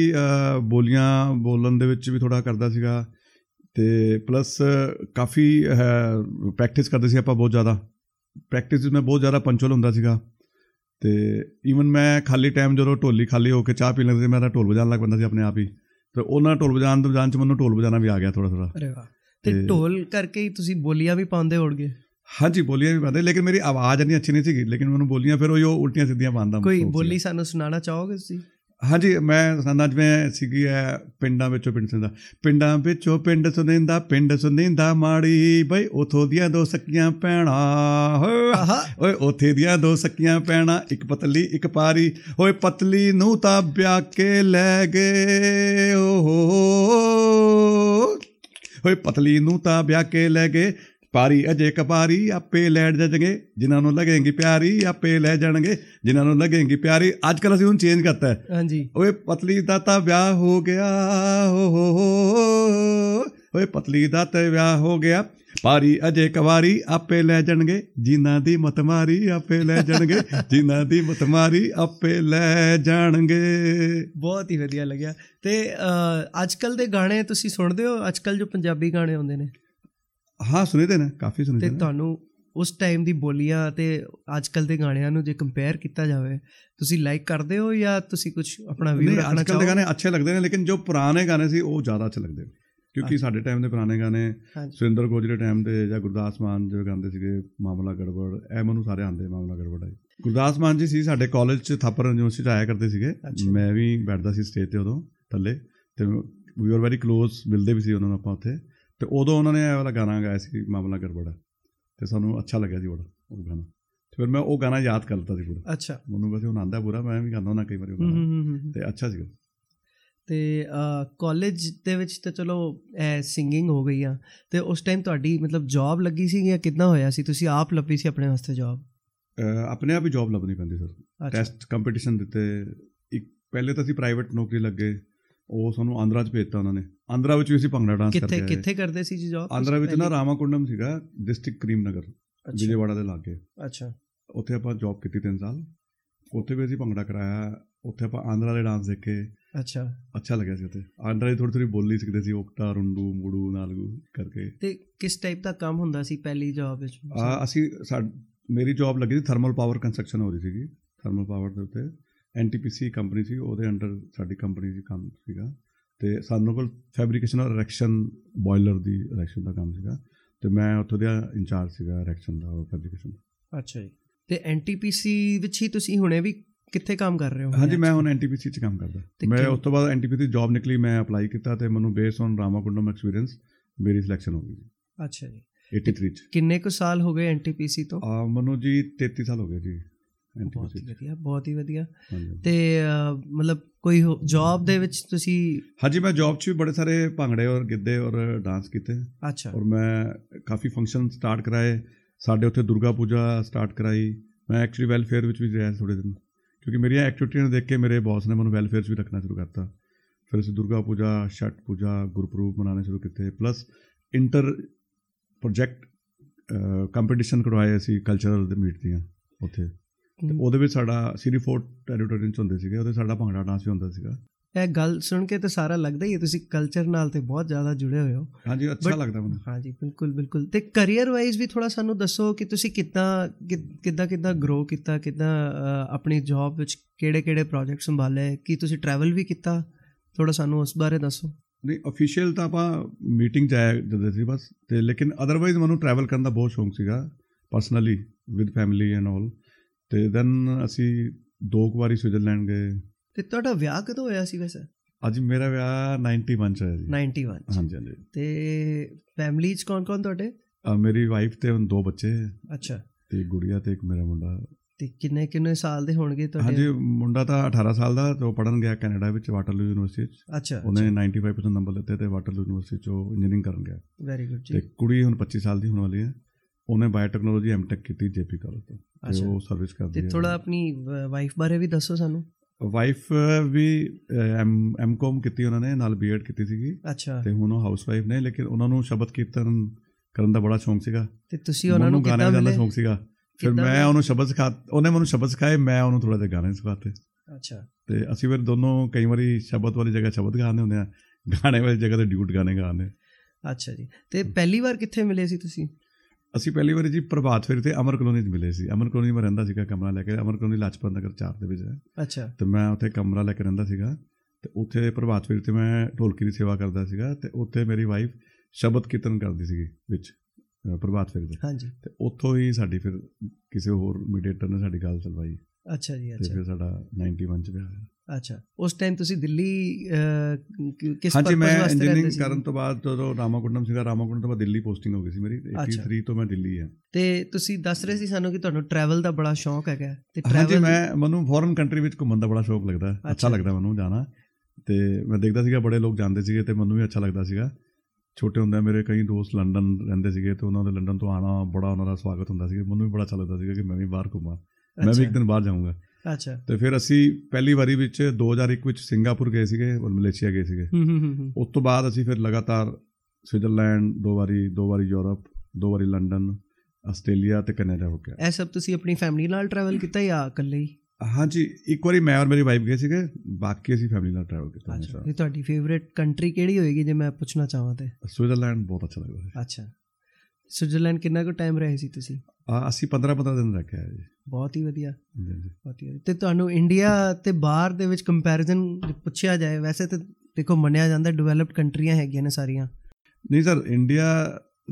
ਬੋਲੀਆਂ ਬੋਲਣ ਦੇ ਵਿੱਚ ਵੀ ਥੋੜਾ ਕਰਦਾ ਸੀਗਾ ਤੇ ਪਲੱਸ ਕਾਫੀ ਪ੍ਰੈਕਟਿਸ ਕਰਦੇ ਸੀ ਆਪਾਂ ਬਹੁਤ ਜ਼ਿਆਦਾ। ਪ੍ਰੈਕਟਿਸ ਵਿੱਚ ਮੈਂ ਬਹੁਤ ਜ਼ਿਆਦਾ ਪੰਚੁਅਲ ਹੁੰਦਾ ਸੀਗਾ ਤੇ ਈਵਨ ਮੈਂ ਖਾਲੀ ਟਾਈਮ ਜਦੋਂ ਢੋਲੀ ਖਾਲੀ ਹੋ ਕੇ ਚਾਹ ਪੀ ਲੈਂਦੇ ਸੀ ਮੈਂ ਤਾਂ ਢੋਲ ਵਜਾਉਣ ਲੱਗ ਪੈਂਦਾ ਸੀ ਆਪਣੇ ਆਪ ਹੀ। ਤੇ ਉਹਨਾਂ ਢੋਲ ਵਜਾਉਣ ਤੋਂ ਵਜਾਉਣ ਚ ਮੈਨੂੰ ਢੋਲ ਵਜਾਉਣਾ ਵੀ ਆ ਗਿਆ ਥੋੜਾ ਥੋੜਾ ਅਰੇ ਵਾਹ। ਤੇ ਢੋਲ ਕਰਕੇ ਹੀ ਤੁਸੀਂ ਬੋਲੀਆਂ ਵੀ ਪਾਉਂਦੇ ਹੋਣਗੇ। ਹਾਂਜੀ ਬੋਲੀਆਂ ਵੀ ਪਾਉਂਦੇ ਲੇਕਿਨ ਮੇਰੀ ਆਵਾਜ਼ ਇੰਨੀ ਅੱਛੀ ਨਹੀਂ ਸੀਗੀ ਲੇਕਿਨ ਮੈਨੂੰ ਬੋਲੀਆਂ ਫਿਰ ਉਹ ਉਲਟੀਆਂ ਸਿੱਧੀਆਂ ਪਾਉਂਦਾ ਕੋਈ। ਬੋਲੀ ਸਾਨੂੰ ਸੁਣਾਉਣਾ ਚਾਹੋਗੇ ਤੁਸੀਂ? ਹਾਂਜੀ ਮੈਂ ਸੁਣਦਾ ਜਿਵੇਂ ਸੀਗੀ ਹੈ ਪਿੰਡਾਂ ਵਿੱਚੋਂ ਪਿੰਡ ਸੁਣਦਾ। ਪਿੰਡਾਂ ਵਿੱਚੋਂ ਪਿੰਡ ਸੁਣਿੰਦਾ ਪਿੰਡ ਸੁਣਿੰਦਾ ਮਾੜੀ ਬਈ ਉਥੋਂ ਦੀਆਂ ਦੋ ਸਕੀਆਂ ਪੈਣਾ ਓਏ ਉਥੇ ਦੀਆਂ ਦੋ ਸਕੀਆਂ ਪੈਣਾ ਇੱਕ ਪਤਲੀ ਇੱਕ ਪਾਰੀ ਓਏ ਪਤਲੀ ਨੂੰ ਤਾਂ ਵਿਆਹ ਕੇ ਲੈ ਗਏ ਓਹ। ਓਏ ਪਤਲੀ ਨੂੰ ਤਾਂ ਵਿਆਹ ਕੇ ਲੈ ਗਏ ਪਾਰੀ ਅਜੇ ਕਪਾਰੀ ਆਪੇ ਲੈਣ ਜਾਣਗੇ ਜਿਨ੍ਹਾਂ ਨੂੰ ਲੱਗੇਗੀ ਪਿਆਰੀ ਆਪੇ ਲੈ ਜਾਣਗੇ। ਜਿਨ੍ਹਾਂ ਨੂੰ ਲੱਗੇਗੀ ਪਿਆਰੀ ਅੱਜ ਕੱਲ੍ਹ ਅਸੀਂ ਉਹਨੂੰ ਚੇਂਜ ਕਰਤਾ ਹੈ। ਹਾਂਜੀ। ਓਏ ਪਤਲੀ ਦਾ ਤਾਂ ਵਿਆਹ ਹੋ ਗਿਆ ਹੋ ਹੋ ਓਏ ਪਤਲੀ ਦਾ ਤਾਂ ਵਿਆਹ ਹੋ ਗਿਆ। ਪਾਰੀ ਅਜੇ ਕਵਾਰੀ ਆਪੇ ਲੈ ਜਾਣਗੇ। ਜਿਨ੍ਹਾਂ ਦੀ ਮਤ ਮਾਰੀ ਆਪੇ ਲੈ ਜਾਣਗੇ। ਜਿਨ੍ਹਾਂ ਦੀ ਮਤ ਮਾਰੀ ਆਪੇ ਲੈ ਜਾਣਗੇ। ਬਹੁਤ ਹੀ ਵਧੀਆ ਲੱਗਿਆ। ਤੇ ਅੱਜ ਕੱਲ ਦੇ ਗਾਣੇ ਤੁਸੀਂ ਸੁਣਦੇ ਹੋ? ਅੱਜ ਕੱਲ ਜੋ ਪੰਜਾਬੀ ਗਾਣੇ ਆਉਂਦੇ ਨੇ। ਹਾਂ ਸੁਣੀਦੇ ਨੇ ਕਾਫੀ ਤੇ ਸੁਣੀਦੇ ਨੇ। ਤੁਹਾਨੂੰ ਉਸ ਟਾਈਮ ਦੀ ਬੋਲੀਆਂ ਤੇ ਅੱਜ ਕੱਲ ਦੇ ਗਾਣਿਆਂ ਨੂੰ ਜੇ ਕੰਪੇਅਰ ਕੀਤਾ ਜਾਵੇ ਤੁਸੀਂ ਲਾਈਕ ਕਰਦੇ ਹੋ ਜਾਂ ਤੁਸੀਂ ਕੁਝ ਆਪਣਾ ਵਿਊ ਰੱਖਣਾ ਅੱਜ ਕੱਲ੍ਹ ਦੇ ਚਾਹੋ? ਗਾਣੇ ਅੱਛੇ ਲੱਗਦੇ ਨੇ ਲੇਕਿਨ ਜੋ ਪੁਰਾਣੇ ਗਾਣੇ ਸੀ ਉਹ ਜ਼ਿਆਦਾ ਅੱਛੇ ਲੱਗਦੇ ਨੇ। ਕਿਉਂਕਿ। ਸਾਡੇ ਟਾਈਮ ਦੇ ਪੁਰਾਣੇ ਗਾਣੇ ਸੁਰਿੰਦਰ ਗੋਜ ਦੇ ਟਾਈਮ ਦੇ ਜਾਂ ਗੁਰਦਾਸ ਮਾਨ ਜੋ ਗਾਉਂਦੇ ਸੀਗੇ ਮਾਮਲਾ ਗੜਬੜ ਇਹ ਮੈਨੂੰ ਸਾਰੇ ਆਉਂਦੇ ਮਾਮਲਾ ਗੜਬੜ ਹੈ ਗੁਰਦਾਸ ਮਾਨ ਜੀ ਸੀ ਸਾਡੇ ਕਾਲਜ ਚ ਥਾਪਰ ਯੂਨੀਵਰਸਿਟੀ ਆਇਆ ਕਰਦੇ ਸੀਗੇ। ਮੈਂ ਵੀ ਬੈਠਦਾ ਸੀ ਸਟੇਜ ਤੇ ਉਦੋਂ ਥੱਲੇ। ਤੇ ਵੀ ਆਰ ਵੈਰੀ ক্লোਜ਼ ਮਿਲਦੇ ਵੀ ਸੀ ਉਹਨਾਂ ਨੂੰ ਆਪਾਂ ਉੱਥੇ। ਤੇ ਉਦੋਂ ਉਹਨਾਂ ਨੇ ਇਹ ਵਾਲਾ ਗਾਣਾ ਗਾਇਆ ਸੀ ਮਾਮਲਾ ਗੜਬੜ। ਤੇ ਸਾਨੂੰ ਅੱਛਾ ਲੱਗਿਆ ਸੀ ਬੜਾ ਉਹ ਗਾਣਾ। ਤੇ ਫਿਰ ਮੈਂ ਉਹ ਗਾਣਾ ਯਾਦ ਕਰ ਲਿੱਤਾ ਸੀ ਪੂਰਾ। ਅੱਛਾ। ਮੈਨੂੰ ਵੈਸੇ ਹੁਣ ਆਂਦਾ ਪੂਰਾ ਮੈਂ ਵੀ ਗਾਉਂਦਾ ਹੁੰਦਾ ਕਈ ਵਾਰੀ ਉਹ ਗਾਣਾ। ਤੇ ਅੱਛਾ ਸੀਗਾ। ਤੇ ਕਾਲਜ ਦੇ ਵਿੱਚ ਤਾਂ ਚਲੋ ਇਹ ਸਿੰਗਿੰਗ ਹੋ ਗਈ ਆ। ਤੇ ਉਸ ਟਾਈਮ ਤੁਹਾਡੀ ਮਤਲਬ ਜੌਬ ਲੱਗੀ ਸੀ ਜਾਂ ਕਿੱਦਾਂ ਹੋਇਆ ਸੀ? ਤੁਸੀਂ ਆਪ ਲੱਭੀ ਸੀ ਆਪਣੇ ਵਾਸਤੇ ਜੌਬ ਆਪਣੇ ਆਪ ਹੀ ਜੌਬ ਲੱਭਣੀ ਪੈਂਦੀ ਸਰ। ਟੈਸਟ ਕੰਪੀਟੀਸ਼ਨ ਦਿੱਤੇ। ਇੱਕ ਪਹਿਲੇ ਤਾਂ ਅਸੀਂ ਪ੍ਰਾਈਵੇਟ ਨੌਕਰੀ ਲੱਗੇ। ਉਹ ਸਾਨੂੰ ਆਂਧਰਾ ਚ ਭੇਜਤਾ ਉਹਨਾਂ ਨੇ। ਆਂਧਰਾ ਵਿੱਚ ਵੀ ਅਸੀਂ ਭੰਗੜਾ ਡਾਂਸ ਕਿੱਥੇ ਕਰਕੇ ਆਏ। ਕਿੱਥੇ ਕਰਦੇ ਸੀ ਜੀ ਜੌਬ ਆਂਧਰਾ ਵਿੱਚ ਨਾ ਰਾਮਾਕੁੰਡਮ ਸੀਗਾ ਡਿਸਟ੍ਰਿਕਟ ਕਰੀਮਨਗਰ ਵਿਜੇਵਾੜਾ ਦੇ ਲਾਗੇ। ਅੱਛਾ। ਉੱਥੇ ਆਪਾਂ ਜੌਬ ਕੀਤੀ 3 ਸਾਲ। ਉੱਥੇ ਵੀ ਅਸੀਂ ਭੰਗੜਾ ਕਰਾਇਆ। ਉੱਥੇ ਆਪਾਂ ਆਂਧਰਾ ਦੇ ਡਾਂਸ ਦੇਖੇ। ਅੱਛਾ। ਅੱਛਾ ਲੱਗਿਆ ਸੀ ਉੱਥੇ। ਆਂਧਰਾ ਦੀ ਥੋੜੀ ਥੋੜੀ ਬੋਲੀ ਸਿੱਖਦੇ ਸੀ ਓਕਟਾ ਰੁੰਡੂ ਮੁੜੂ ਨਾਲਗੂ ਕਰਕੇ। ਤੇ ਕਿਸ ਟਾਈਪ ਦਾ ਕੰਮ ਹੁੰਦਾ ਸੀ ਪਹਿਲੀ ਜੌਬ ਵਿੱਚ? ਅਸੀਂ ਮੇਰੀ ਜੌਬ ਲੱਗੀ ਸੀ ਥਰਮਲ ਪਾਵਰ ਕੰਸਟਰਕਸ਼ਨ ਹੋ ਰਹੀ ਸੀਗੀ। ਥਰਮਲ ਪਾਵਰ ਦੇ ਉੱਤੇ। ਐਨਟੀਪੀਸੀ ਕੰਪਨੀ ਸੀ ਉਹਦੇ ਅੰਡਰ ਸਾਡੀ ਕੰਪਨੀ ਦੀ ਕੰਮ ਸੀਗਾ। ਤੇ ਸਾਨੂੰ ਕੋਲ ਫੈਬਰੀਕੇਸ਼ਨ ਔਰ ਇਰੈਕਸ਼ਨ ਬਾਇਲਰ ਦੀ ਇਰੈਕਸ਼ਨ ਦਾ ਕੰਮ ਸੀਗਾ। ਤੇ ਮੈਂ ਉੱਥੋਂ ਦਾ ਇੰਚਾਰਜ ਸੀਗਾ ਇਰੈਕਸ਼ਨ ਦਾ ਔਰ ਫੈਬਰੀਕੇਸ਼ਨ ਅੱਛਾ ਜੀ। ਤੇ ਐਨਟੀਪੀਸੀ ਵਿੱਚ ਹੀ ਤੁਸੀਂ ਹੁਣੇ ਵੀ ਕਿੱਥੇ ਕੰਮ ਕਰ ਰਹੇ ਹੋ? ਹਾਂਜੀ ਮੈਂ ਹੁਣ ਐਨਟੀਪੀਸੀ ਚ ਕੰਮ ਕਰਦਾ। ਮੈਂ? ਉਸ ਤੋਂ ਬਾਅਦ ਐਨਟੀਪੀਸੀ ਜੌਬ ਨਿਕਲੀ ਮੈਂ ਅਪਲਾਈ ਕੀਤਾ ਤੇ ਮੈਨੂੰ ਬੇਸ ਔਨ ਰਾਮਾਕੁੰਡਮ ਐਕਸਪੀਰੀਅੰਸ ਮੇਰੀ ਸਿਲੈਕਸ਼ਨ ਹੋ ਗਈ ਅੱਛਾ ਜੀ। 83 ਚ। ਕਿੰਨੇ ਕੁ ਸਾਲ ਹੋ ਗਏ ਐਨਟੀਪੀਸੀ ਤੋਂ? ਆ ਮੈਨੂੰ ਜੀ 33 ਸਾਲ ਹੋ ਗਏ ਜੀ। ਬਹੁਤ ਹੀ ਵਧੀਆ ਬਹੁਤ ਹੀ ਵਧੀਆ। ਤੇ ਮਤਲਬ ਕੋਈ ਜੌਬ ਦੇ ਵਿੱਚ ਤੁਸੀਂ ਹਾਂਜੀ ਮੈਂ ਜੌਬ 'ਚ ਵੀ ਬੜੇ ਸਾਰੇ ਭੰਗੜੇ ਔਰ ਗਿੱਧੇ ਔਰ ਡਾਂਸ ਕੀਤੇ। ਅੱਛਾ। ਔਰ ਮੈਂ ਕਾਫੀ ਫੰਕਸ਼ਨ ਸਟਾਰਟ ਕਰਾਏ। ਸਾਡੇ ਉੱਥੇ ਦੁਰਗਾ ਪੂਜਾ ਸਟਾਰਟ ਕਰਾਈ। ਮੈਂ ਐਕਚੁਅਲੀ ਵੈਲਫੇਅਰ ਵਿੱਚ ਵੀ ਰਿਹਾ ਥੋੜੇ ਦਿਨ। ਕਿਉਂਕਿ ਮੇਰੀਆਂ ਐਕਟੀਵਿਟੀਆਂ ਨੂੰ ਦੇਖ ਕੇ ਮੇਰੇ ਬੌਸ ਨੇ ਮੈਨੂੰ ਵੈਲਫੇਅਰ 'ਚ ਵੀ ਰੱਖਣਾ ਸ਼ੁਰੂ ਕਰਤਾ। ਫਿਰ ਅਸੀਂ ਦੁਰਗਾ ਪੂਜਾ ਛਠ ਪੂਜਾ ਗੁਰਪੁਰਬ ਮਨਾਉਣੇ ਸ਼ੁਰੂ ਕੀਤੇ। ਪਲੱਸ ਇੰਟਰ ਪ੍ਰੋਜੈਕਟ ਕੰਪੀਟੀਸ਼ਨ ਕਰਵਾਏ ਅਸੀਂ ਕਲਚਰਲ ਦੇ ਮੀਟ ਦੀਆਂ ਉੱਥੇ। ਉਹਦੇ ਵਿੱਚ ਸਾਡਾ ਸਿਰੀ ਫੋਰਟ ਟੈਰੀਟੋਰੀ 'ਚ ਹੁੰਦੇ ਸੀਗੇ ਉਹਦੇ ਸਾਡਾ ਭੰਗੜਾ ਡਾਂਸ ਵੀ ਹੁੰਦਾ ਸੀਗਾ। ਇਹ ਗੱਲ ਸੁਣ ਕੇ ਤਾਂ ਸਾਰਾ ਲੱਗਦਾ ਹੀ ਹੈ ਤੁਸੀਂ ਕਲਚਰ ਨਾਲ ਤੇ ਬਹੁਤ ਜ਼ਿਆਦਾ ਜੁੜੇ ਹੋਏ ਹੋ। ਹਾਂਜੀ ਅੱਛਾ ਲੱਗਦਾ ਮੈਨੂੰ। ਹਾਂਜੀ ਬਿਲਕੁਲ ਬਿਲਕੁਲ। ਤੇ ਕੈਰੀਅਰ ਵਾਈਜ਼ ਵੀ ਥੋੜਾ ਸਾਨੂੰ ਦੱਸੋ ਕਿ ਤੁਸੀਂ ਕਿੱਦਾਂ ਕਿੱਦਾਂ ਕਿੱਦਾਂ ਗਰੋ ਕੀਤਾ ਕਿੱਦਾਂ ਆਪਣੀ ਜੌਬ ਵਿੱਚ ਕਿਹੜੇ ਕਿਹੜੇ ਪ੍ਰੋਜੈਕਟ ਸੰਭਾਲੇ ਕੀ ਤੁਸੀਂ ਟਰੈਵਲ ਵੀ ਕੀਤਾ? ਥੋੜਾ ਸਾਨੂੰ ਉਸ ਬਾਰੇ ਦੱਸੋ। ਨਹੀਂ ਅਫੀਸ਼ੀਅਲ ਤਾਂ ਆਪਾਂ ਮੀਟਿੰਗ ਚ ਆਇਆ ਜਦੋਂ ਸੀ ਬਸ ਤੇ ਲੇਕਿਨ ਅਦਰਵਾਈਜ਼ ਮੈਨੂੰ ਟਰੈਵਲ ਕਰਨ ਦਾ ਬਹੁਤ ਸ਼ੌਂਕ ਸੀਗਾ personally with family and all ਤੇ ਦੈਨ ਅਸੀਂ ਦੋ ਕੁ ਵਾਰੀ ਸਵਿਟਜ਼ਰਲੈਂਡ ਗਏ। ਤੇ ਤੁਹਾਡਾ ਵਿਆਹ ਕਦੋਂ ਹੋਇਆ ਸੀ ਵੈਸੇ? ਅੱਜ ਮੇਰਾ ਵਿਆਹ 91 ਚ ਹੋਇਆ ਜੀ। 91 ਚ। ਹਾਂਜੀ ਹਾਂਜੀ। ਤੇ ਫੈਮਿਲੀ ਚ ਕੌਣ ਕੌਣ ਤੁਹਾਡੇ? ਮੇਰੀ ਵਾਈਫ ਤੇ ਹੁਣ ਦੋ ਬੱਚੇ ਅੱਛਾ। ਤੇ ਗੁੜੀਆ ਤੇ ਇੱਕ ਮੇਰਾ ਮੁੰਡਾ। ਤੇ ਕਿੰਨੇ ਕਿੰਨੇ ਸਾਲ ਦੇ ਹੋਣਗੇ ਹਾਂਜੀ ਤੁਹਾਡੇ ਮੁੰਡਾ ਤਾਂ 18 ਸਾਲ ਦਾ ਤੇ ਉਹ ਪੜਨ ਗਿਆ ਕੈਨੇਡਾ ਵਿੱਚ ਵਾਟਰਲੂ ਯੂਨੀਵਰਸਿਟੀ ਚ। ਅੱਛਾ ਉਹਨੇ 95% ਨੰਬਰ ਲਿੱਤੇ ਤੇ ਵਾਟਰਲੂ ਯੂਨੀਵਰਸਿਟੀ ਚੋਂ ਇੰਜੀਨੀਅਰਿੰਗ ਕਰਨ ਗਿਆ। ਵੈਰੀ ਗੁੱਡ ਤੇ ਜੀ ਕੁੜੀ ਹੁਣ 25 ਸਾਲ ਦੀ ਹੋਣ ਵਾਲੀ ਹੈ। ਉਹਨੇ ਬਾਇਓਟੈਕਨੋਲੋਜੀ ਐਮਟੈਕ ਕੀਤੀ ਜੇਪੀ ਕਾਲਜ ਤੋਂ ਤੇ। ਅੱਛਾ। ਉਹ ਸਰਵਿਸ ਕਰਦੀ ਤੇ ਹੈ ਥੋੜਾ ਆਪਣੀ ਵਾਈਫ ਬਾਰੇ ਵੀ ਦੱਸੋ ਸਾਨੂੰ। ਵਾਈਫ ਵੀ ਐਮ ਐਮਕਾਮ ਕੀਤੀ ਉਹਨਾਂ ਨੇ ਨਾਲ ਬੀਐਡ ਕੀਤੀ ਸੀਗੀ। ਅੱਛਾ। ਤੇ ਹੁਣ ਉਹ ਹਾਊਸ ਵਾਈਫ ਨੇ ਲੇਕਿਨ ਉਹਨਾਂ ਨੂੰ ਸ਼ਬਦ ਕੀਰਤਨ ਕਰਨ ਦਾ ਬੜਾ ਸ਼ੌਂਕ ਸੀਗਾ। ਤੇ ਤੁਸੀਂ ਉਹਨਾਂ ਨੂੰ ਗਾਣੇ ਮਿਲੇ? ਸ਼ੌਂਕ ਸੀਗਾ। ਫਿਰ ਮੈਂ? ਉਹਨੂੰ ਸ਼ਬਦ ਸਿਖਾ ਉਹਨੇ ਮੈਨੂੰ ਸ਼ਬਦ ਸਿਖਾਏ ਮੈਂ ਉਹਨੂੰ ਥੋੜਾ ਜਿਹਾ ਗਾਣੇ ਸਿਖਾਤੇ। ਅੱਛਾ। ਤੇ ਅਸੀਂ ਫਿਰ ਦੋਨੋਂ ਕਈ ਵਾਰੀ ਸ਼ਬਦ ਵਾਲੀ ਜਗ੍ਹਾ ਸ਼ਬਦ ਗਾਉਂਦੇ ਹੁੰਦੇ ਆ। ਗਾਣੇ ਵਾਲੀ ਜਗ੍ਹਾ ਤੇ ਡਿਊਟ ਗਾਣੇ ਗਾਉਂਦੇ ਅੱਛਾ ਜੀ। ਤੇ ਪਹਿਲੀ ਵਾਰ ਕਿੱਥੇ ਮਿਲੇ ਸੀ ਤੁਸੀਂ? ਅਸੀਂ ਪਹਿਲੀ ਵਾਰੀ ਜੀ ਪ੍ਰਭਾਤ ਫੇਰੀ ਤੇ ਅਮਰ ਕਲੋਨੀ 'ਚ ਮਿਲੇ ਸੀ। ਅਮਰ ਕਲੋਨੀ ਮੈਂ ਰਹਿੰਦਾ ਸੀਗਾ ਕਮਰਾ ਲੈ ਕੇ ਅਮਰ ਕਲੋਨੀ ਲਾਜਪਤ ਨਗਰ 4 ਦੇ ਵਿੱਚ। ਹੈ ਅੱਛਾ। ਤੇ ਮੈਂ ਉੱਥੇ ਕਮਰਾ ਲੈ ਕੇ ਰਹਿੰਦਾ ਸੀਗਾ। ਤੇ ਉੱਥੇ ਪ੍ਰਭਾਤ ਫੇਰੀ ਤੇ ਮੈਂ ਢੋਲਕੀ ਦੀ ਸੇਵਾ ਕਰਦਾ ਸੀਗਾ ਤੇ ਉੱਥੇ ਮੇਰੀ ਵਾਈਫ ਸ਼ਬਦ ਕੀਰਤਨ ਕਰਦੀ ਸੀਗੀ ਵਿੱਚ ਪ੍ਰਭਾਤ ਫੇਰੀ ਤੇ। ਹਾਂਜੀ। ਤੇ ਉੱਥੋਂ ਹੀ ਸਾਡੀ ਫਿਰ ਕਿਸੇ ਹੋਰ ਮੀਡੀਏਟਰ ਨੇ ਸਾਡੀ ਗੱਲ ਚਲਵਾਈ ਅੱਛਾ ਜੀ ਤੇ ਅੱਛਾ। ਫਿਰ ਸਾਡਾ 91 ਚ ਵਿਆਹ ਹੋਇਆ। ਅੱਛਾ ਉਸ ਟਾਈਮ ਤੁਸੀਂ ਦਿੱਲੀ ਕਿਸ ਹਾਂਜੀ ਮੈਂ ਇੰਜੀਨੀਅਰਿੰਗ ਸੀ? ਕਰਨ ਤੋਂ ਬਾਅਦ ਜਦੋਂ ਰਾਮਾਕੁੰਡਮ ਸੀਗਾ ਰਾਮਾਕੁੰਡਮ ਤੋਂ ਬਾਅਦ ਦਿੱਲੀ ਪੋਸਟਿੰਗ ਹੋ ਗਈ ਸੀ ਮੇਰੀ ਅੱਛਾ। 83 ਤੋਂ ਮੈਂ ਦਿੱਲੀ ਹਾਂ ਤੇ ਤੁਸੀਂ ਦੱਸ ਰਹੇ ਸੀ ਸਾਨੂੰ ਕਿ ਤੁਹਾਨੂੰ ਟਰੈਵਲ ਦਾ ਬੜਾ ਸ਼ੌਕ ਹੈਗਾ ਤੇ ਹਾਂਜੀ travel- ਮੈਂ ਮੈਨੂੰ ਫੋਰਨ ਕੰਟਰੀ ਵਿੱਚ ਘੁੰਮਣ ਦਾ ਬੜਾ ਸ਼ੌਕ ਲੱਗਦਾ। ਅੱਛਾ। ਲੱਗਦਾ ਮੈਨੂੰ ਜਾਣਾ ਤੇ ਮੈਂ ਦੇਖਦਾ ਸੀਗਾ ਬੜੇ ਲੋਕ ਜਾਂਦੇ ਸੀਗੇ ਤੇ ਮੈਨੂੰ ਵੀ ਅੱਛਾ ਲੱਗਦਾ ਸੀਗਾ ਛੋਟੇ ਹੁੰਦਿਆਂ ਮੇਰੇ ਕਈ ਦੋਸਤ ਲੰਡਨ ਰਹਿੰਦੇ ਸੀਗੇ ਤੇ ਉਹਨਾਂ ਦੇ ਲੰਡਨ ਤੋਂ ਆਣਾ ਬੜਾ ਉਹਨਾਂ ਦਾ ਸਵਾਗਤ ਹੁੰਦਾ ਸੀਗਾ ਮੈਨੂੰ ਵੀ ਬੜਾ ਅੱਛਾ ਲੱਗਦਾ ਸੀਗਾ ਕਿ ਮੈਂ ਵੀ ਬਾਹਰ ਘੁੰਮਾਂ ਮੈਂ ਵੀ ਇੱਕ ਦਿਨ ਬਾਹਰ ਜਾਊਂਗਾ ਅੱਛਾ। ਤੇ ਫਿਰ ਅਸੀਂ ਪਹਿਲੀ ਵਾਰੀ ਵਿੱਚ 2001 ਵਿੱਚ ਸਿੰਗਾਪੁਰ ਗਏ ਸੀਗੇ ਔਰ ਮਲੇਸ਼ੀਆ ਗਏ ਸੀਗੇ। ਹੂੰ ਹੂੰ ਹੂੰ, ਹੂੰ। ਉਸ ਤੋਂ ਬਾਅਦ ਅਸੀਂ ਫਿਰ ਲਗਾਤਾਰ ਸਵਿਟਜ਼ਰਲੈਂਡ ਦੋ ਵਾਰੀ ਦੋ ਵਾਰੀ ਯੂਰਪ ਦੋ ਵਾਰੀ ਲੰਡਨ ਆਸਟ੍ਰੇਲੀਆ ਤੇ ਕੈਨੇਡਾ ਹੋ ਗਿਆ ਇਹ ਸਭ ਤੁਸੀਂ ਆਪਣੀ ਫੈਮਿਲੀ ਨਾਲ ਟਰੈਵਲ ਕੀਤਾ ਜਾਂ ਇਕੱਲੇ ਹੀ? ਹਾਂਜੀ ਇੱਕ ਵਾਰੀ ਮੈਂ ਔਰ ਮੇਰੀ ਵਾਈਫ ਗਏ ਸੀਗੇ ਬਾਕੀ ਅਸੀਂ ਫੈਮਿਲੀ ਨਾਲ ਟਰੈਵਲ ਕੀਤਾ ਅੱਛਾ ਤੇ ਤੁਹਾਡੀ ਫੇਵਰੇਟ ਕੰਟਰੀ ਕਿਹੜੀ ਹੋਏਗੀ ਜੇ ਮੈਂ ਪੁੱਛਣਾ ਚਾਹਾਂ ਤੇ? ਸਵਿਟਜ਼ਰਲੈਂਡ ਬਹੁਤ ਅੱਛਾ ਲੱਗਦਾ ਸੀ। ਅੱਛਾ। ਸਵਿਟਜ਼ਰਲੈਂਡ ਕਿੰਨਾ ਕੁ ਟਾਈਮ ਰਹੇ ਸੀ ਤੁਸੀਂ? ਅਸੀਂ 15 15 ਦਿਨ ਰੱਖਿਆ ਜੀ। ਬਹੁਤ ਹੀ ਵਧੀਆ। ਬਹੁਤ ਹੀ ਤੇ ਤੁਹਾਨੂੰ ਇੰਡੀਆ ਤੇ ਬਾਹਰ ਦੇ ਵਿੱਚ ਕੰਪੈਰੀਜ਼ਨ ਪੁੱਛਿਆ ਜਾਏ ਵੈਸੇ ਤੇ ਦੇਖੋ ਮੰਨਿਆ ਜਾਂਦਾ ਡਿਵੈਲਪਡ ਕੰਟਰੀਆਂ ਹੈਗੀਆਂ ਨੇ ਸਾਰੀਆਂ। ਨਹੀਂ ਸਰ ਇੰਡੀਆ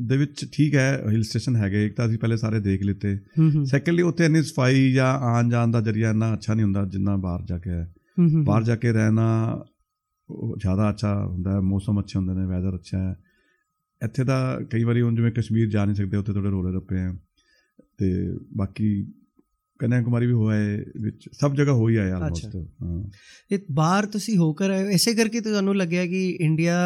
ਦੇ ਵਿੱਚ ਠੀਕ ਹੈ ਹਿਲ ਸਟੇਸ਼ਨ ਹੈਗੇ ਇੱਕ ਤਾਂ ਅਸੀਂ ਪਹਿਲੇ ਸਾਰੇ ਦੇਖ ਲਿੱਤੇ। ਸੈਕੰਡਲੀ ਉੱਥੇ ਇੰਨੀ ਸਫ਼ਾਈ ਜਾਂ ਆਉਣ ਜਾਣ ਦਾ ਜਰੀਆ ਇੰਨਾ ਅੱਛਾ ਨਹੀਂ ਹੁੰਦਾ ਜਿੰਨਾ ਬਾਹਰ ਜਾ ਕੇ ਹੈ। ਬਾਹਰ ਜਾ ਕੇ ਰਹਿਣਾ ਜ਼ਿਆਦਾ ਅੱਛਾ ਹੁੰਦਾ ਹੈ ਮੌਸਮ ਅੱਛੇ ਹੁੰਦੇ ਨੇ ਵੈਦਰ ਅੱਛਾ ਹੈ। ਇੱਥੇ ਤਾਂ ਕਈ ਵਾਰੀ ਹੁਣ ਜਿਵੇਂ ਕਸ਼ਮੀਰ ਜਾ ਨਹੀਂ ਸਕਦੇ ਉੱਥੇ ਥੋੜੇ ਰੋਲੇ ਰੱਪੇ ਹੈ। ਤੇ ਬਾਕੀ ਕੰਨਿਆ ਕੁਮਾਰੀ ਵੀ ਹੋਇਆ ਹੈ ਵਿੱਚ ਸਭ ਜਗ੍ਹਾ ਹੋਈ ਆਇਆ ਆਲਮੋਸਟ ਹਾਂ। ਇਹ ਬਾਹਰ ਤੁਸੀਂ ਹੋ ਕਰ ਆਏ ਹੋ, ਇਸੇ ਕਰਕੇ ਤੁਹਾਨੂੰ ਲੱਗਿਆ ਕਿ ਇੰਡੀਆ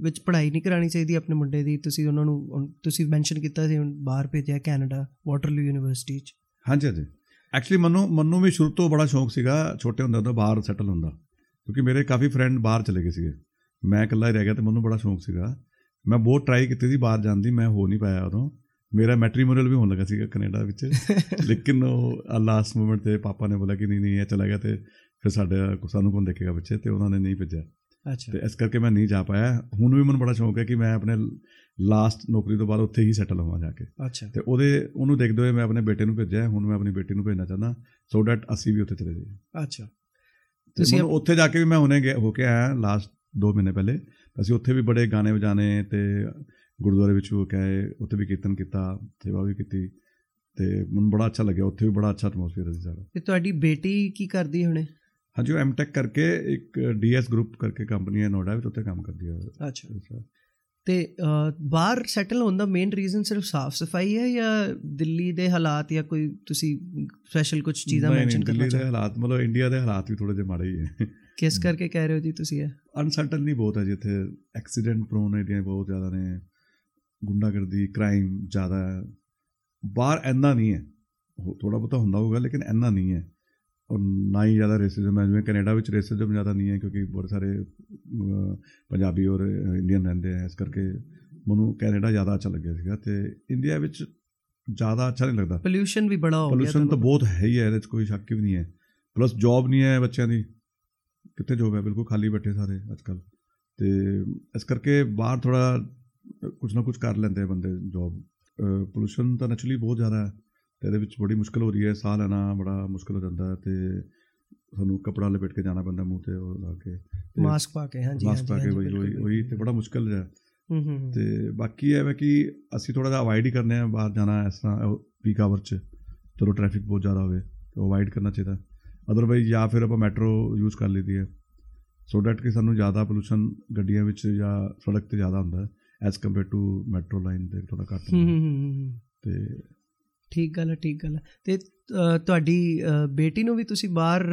ਵਿੱਚ ਪੜ੍ਹਾਈ ਨਹੀਂ ਕਰਾਣੀ ਚਾਹੀਦੀ ਆਪਣੇ ਮੁੰਡੇ ਦੀ ਤੁਸੀਂ ਉਹਨਾਂ ਨੂੰ ਤੁਸੀਂ ਮੈਂਸ਼ਨ ਕੀਤਾ ਸੀ ਬਾਹਰ ਭੇਜਿਆ ਕੈਨੇਡਾ ਵਾਟਰਲੂ ਯੂਨੀਵਰਸਿਟੀ ਚ। ਹਾਂਜੀ ਹਾਂਜੀ। ਐਕਚੁਅਲੀ ਮੈਨੂੰ ਮੈਨੂੰ ਵੀ ਸ਼ੁਰੂ ਤੋਂ ਬੜਾ ਸ਼ੌਂਕ ਸੀਗਾ ਛੋਟੇ ਹੁੰਦੇ ਤੋਂ ਬਾਹਰ ਸੈਟਲ ਹੁੰਦਾ ਕਿਉਂਕਿ ਮੇਰੇ ਕਾਫੀ ਫਰੈਂਡ ਬਾਹਰ ਚਲੇ ਗਏ ਸੀਗੇ। ਮੈਂ ਇਕੱਲਾ ਹੀ ਰਹਿ ਗਿਆ ਤੇ ਮੈਨੂੰ ਬੜਾ ਸ਼ੌਂਕ ਸੀਗਾ। ਮੈਂ ਬਹੁਤ ਟਰਾਈ ਕੀਤੀ ਸੀ ਬਾਹਰ ਜਾਣ ਦੀ ਮੈਂ ਹੋ ਨਹੀਂ ਪਾਇਆ ਉਦੋਂ। ਮੇਰਾ ਮੈਟ੍ਰੀਮੋਨੀਅਲ ਵੀ ਹੋਣ ਲੱਗਾ ਸੀਗਾ ਕੈਨੇਡਾ ਵਿੱਚ। ਲੇਕਿਨ ਉਹ ਲਾਸਟ ਮੂਮੈਂਟ ਤੇ ਪਾਪਾ ਨੇ ਬੋਲਿਆ ਕਿ ਨਹੀਂ ਨਹੀਂ ਇਹ ਚਲਾ ਗਿਆ ਤੇ ਫਿਰ ਸਾਡੇ ਸਾਨੂੰ ਕੌਣ ਦੇਖੇਗਾ ਬੱਚੇ? ਤੇ ਉਹਨਾਂ ਨੇ ਨਹੀਂ ਭੇਜਿਆ। ਅੱਛਾ। ਤੇ ਇਸ ਕਰਕੇ ਮੈਂ ਨਹੀਂ ਜਾ ਪਾਇਆ। ਹੁਣ ਵੀ ਮੈਨੂੰ ਬੜਾ ਸ਼ੌਂਕ ਹੈ ਕਿ ਮੈਂ ਆਪਣੇ ਲਾਸਟ ਨੌਕਰੀ ਤੋਂ ਬਾਅਦ ਉੱਥੇ ਹੀ ਸੈਟਲ ਹੋਵਾਂ ਜਾ ਕੇ। ਅੱਛਾ। ਤੇ ਉਹਦੇ ਉਹਨੂੰ ਦੇਖਦੇ ਹੋਏ ਮੈਂ ਆਪਣੇ ਬੇਟੇ ਨੂੰ ਭੇਜਿਆ। ਹੁਣ ਮੈਂ ਆਪਣੀ ਬੇਟੀ ਨੂੰ ਭੇਜਣਾ ਚਾਹੁੰਦਾ। ਸੋ ਦੈਟ ਅਸੀਂ ਵੀ ਉੱਥੇ ਚਲੇ ਜਾਈਏ। ਅੱਛਾ। ਤੁਸੀਂ ਉੱਥੇ ਜਾ ਕੇ ਵੀ ਮੈਂ ਹੁਣੇ ਹੋ ਕੇ ਆਇਆ ਲਾਸਟ 2 ਮਹੀਨੇ ਪਹਿਲੇ। ਅਸੀਂ ਉੱਥੇ ਵੀ ਬੜੇ ਗਾਣੇ ਵਜਾਣੇ ਤੇ ਗੁਰਦੁਆਰੇ ਵਿੱਚ ਹੋ ਕੇ ਆਏ ਉੱਥੇ ਵੀ ਕੀਰਤਨ ਕੀਤਾ ਸੇਵਾ ਵੀ ਕੀਤੀ ਤੇ ਮੈਨੂੰ ਬੜਾ ਅੱਛਾ ਲੱਗਿਆ ਉੱਥੇ ਵੀ ਬੜਾ ਅੱਛਾ ਐਟਮੋਸਫੀਅਰ ਸੀ ਸਾਡਾ। ਤੇ ਤੁਹਾਡੀ ਬੇਟੀ ਕੀ ਕਰਦੀ ਹੁਣੇ? ਹਾਂਜੀ ਉਹ ਐਮਟੈਕ ਕਰਕੇ ਇੱਕ ਡੀਐਸ ਗਰੁੱਪ ਕਰਕੇ ਕੰਪਨੀ ਹੈ ਨੋਇਡਾ ਵਿੱਚ ਉੱਥੇ ਕੰਮ ਕਰਦੀ ਹੈ। ਅੱਛਾ। ਤੇ ਬਾਹਰ ਸੈਟਲ ਹੋਣ ਦਾ ਮੇਨ ਰੀਜ਼ਨ ਸਿਰਫ ਸਾਫ਼ ਸਫ਼ਾਈ ਹੈ ਜਾਂ ਦਿੱਲੀ ਦੇ ਹਾਲਾਤ ਜਾਂ ਕੋਈ ਤੁਸੀਂ ਸਪੈਸ਼ਲ ਕੁਝ ਚੀਜ਼ਾਂ ਮੈਂਸ਼ਨ ਕਰਨਾ ਦਿੱਲੀ ਦੇ ਚਾਹੋ ਹਾਲਾਤ ਮਤਲਬ ਇੰਡੀਆ ਦੇ ਹਾਲਾਤ ਵੀ ਥੋੜੇ ਜਿਹੇ ਮਾੜੇ ਹੀ ਹੈ। ਕਿਸ ਕਰਕੇ ਕਹਿ ਰਹੇ ਹੋ ਜੀ ਤੁਸੀਂ ਇਹ? ਅਨਸਰਟਨਲੀ ਬਹੁਤ ਹੈ ਜਿੱਥੇ ਐਕਸੀਡੈਂਟ ਪ੍ਰੋਨ ਏਰੀਆ ਬਹੁਤ ਜ਼ਿਆਦਾ ਨੇ। ਗੁੰਡਾਗਰਦੀ ਕ੍ਰਾਈਮ ਜ਼ਿਆਦਾ ਹੈ। ਬਾਹਰ ਇੰਨਾ ਨਹੀਂ ਹੈ। ਥੋੜਾ ਬਹੁਤਾ ਹੁੰਦਾ ਹੋਊਗਾ ਲੇਕਿਨ ਇੰਨਾ ਨਹੀਂ ਹੈ। ਔਰ ਨਾ ਹੀ ਜ਼ਿਆਦਾ ਰੇਸਿਜ਼ਮ ਹੈ ਜਿਵੇਂ ਕੈਨੇਡਾ ਵਿੱਚ ਰੇਸਿਜ਼ਮ ਜ਼ਿਆਦਾ ਨਹੀਂ ਹੈ ਕਿਉਂਕਿ ਬਹੁਤ ਸਾਰੇ ਪੰਜਾਬੀ ਔਰ ਇੰਡੀਅਨ ਰਹਿੰਦੇ ਆ ਇਸ ਕਰਕੇ ਮੈਨੂੰ ਕੈਨੇਡਾ ਜ਼ਿਆਦਾ ਅੱਛਾ ਲੱਗਿਆ ਸੀਗਾ ਤੇ ਇੰਡੀਆ ਵਿੱਚ ਜ਼ਿਆਦਾ ਅੱਛਾ ਨਹੀਂ ਲੱਗਦਾ। ਪੋਲੂਸ਼ਨ ਵੀ ਬੜਾ ਹੋ ਗਿਆ ਪੋਲੂਸ਼ਨ ਤਾਂ। ਬਹੁਤ ਹੈ ਹੀ ਹੈ ਇਹਦੇ 'ਚ ਕੋਈ ਸ਼ੱਕ ਵੀ ਨਹੀਂ ਹੈ। ਪਲੱਸ ਜੌਬ ਨਹੀਂ ਹੈ ਬੱਚਿਆਂ ਦੀ। ਕਿੱਥੇ ਜੌਬ ਹੈ? ਬਿਲਕੁਲ ਖਾਲੀ ਬੈਠੇ ਸਾਰੇ ਅੱਜਕੱਲ ਤੇ ਇਸ ਕਰਕੇ ਬਾਹਰ ਥੋੜਾ ਕੁਝ ਨਾ ਕੁਝ ਕਰ ਲੈਂਦੇ ਬੰਦੇ ਜੌਬ ਪੋਲੂਸ਼ਨ ਤਾਂ ਨੈਚੁਰਲੀ ਬਹੁਤ ਜ਼ਿਆਦਾ ਹੈ ਤੇ ਇਹਦੇ ਵਿੱਚ ਬੜੀ ਮੁਸ਼ਕਲ ਹੋ ਰਹੀ ਹੈ। ਸਾਹ ਲੈਣਾ ਬੜਾ ਮੁਸ਼ਕਲ ਹੋ ਜਾਂਦਾ ਹੈ ਤੇ ਸਾਨੂੰ ਕਪੜਾ ਲਪੇਟ ਕੇ ਜਾਣਾ ਪੈਂਦਾ ਮੂੰਹ ਤੇ ਉਹ ਲਾ ਕੇ। ਮਾਸਕ ਪਾ ਕੇ ਹਾਂਜੀ ਮਾਸਕ ਪਾ ਕੇ ਵਹੀ ਵਹੀ ਤੇ ਬੜਾ ਮੁਸ਼ਕਲ ਹੈ। ਤੇ ਬਾਕੀ ਹੈ ਕਿ ਅਸੀਂ ਥੋੜਾ ਜਿਹਾ ਅਵਾਇਡ ਹੀ ਕਰਨੇ ਆ ਬਾਹਰ ਜਾਣਾ ਇਸ ਤਰ੍ਹਾਂ ਪੀਕ ਆਵਰ ਚ। ਚਲੋ ਟ੍ਰੈਫਿਕ ਬਹੁਤ ਜ਼ਿਆਦਾ ਹੋਵੇ ਤਾਂ ਅਵਾਇਡ ਕਰਨਾ ਚਾਹੀਦਾ। ਅਦਰਵਾਈਜ਼ ਜਾਂ ਫਿਰ ਆਪਾਂ ਮੈਟਰੋ ਯੂਜ਼ ਕਰ ਲਈਦੀ ਹੈ। ਸੋ ਡੈਟ ਕਿ ਸਾਨੂੰ ਜ਼ਿਆਦਾ ਪੋਲੂਸ਼ਨ ਗੱਡੀਆਂ ਵਿੱਚ ਜਾਂ ਸੜਕ ਤੇ ਜ਼ਿਆਦਾ ਹੁੰਦਾ ਹੈ। As compare to metro line ਤੇ ਥੋੜਾ ਘੱਟ ਹੂੰ ਤੇ ਠੀਕ ਗੱਲ ਹੈ ਠੀਕ ਗੱਲ ਹੈ। ਤੇ ਤੁਹਾਡੀ ਬੇਟੀ ਨੂੰ ਵੀ ਤੁਸੀਂ ਬਾਹਰ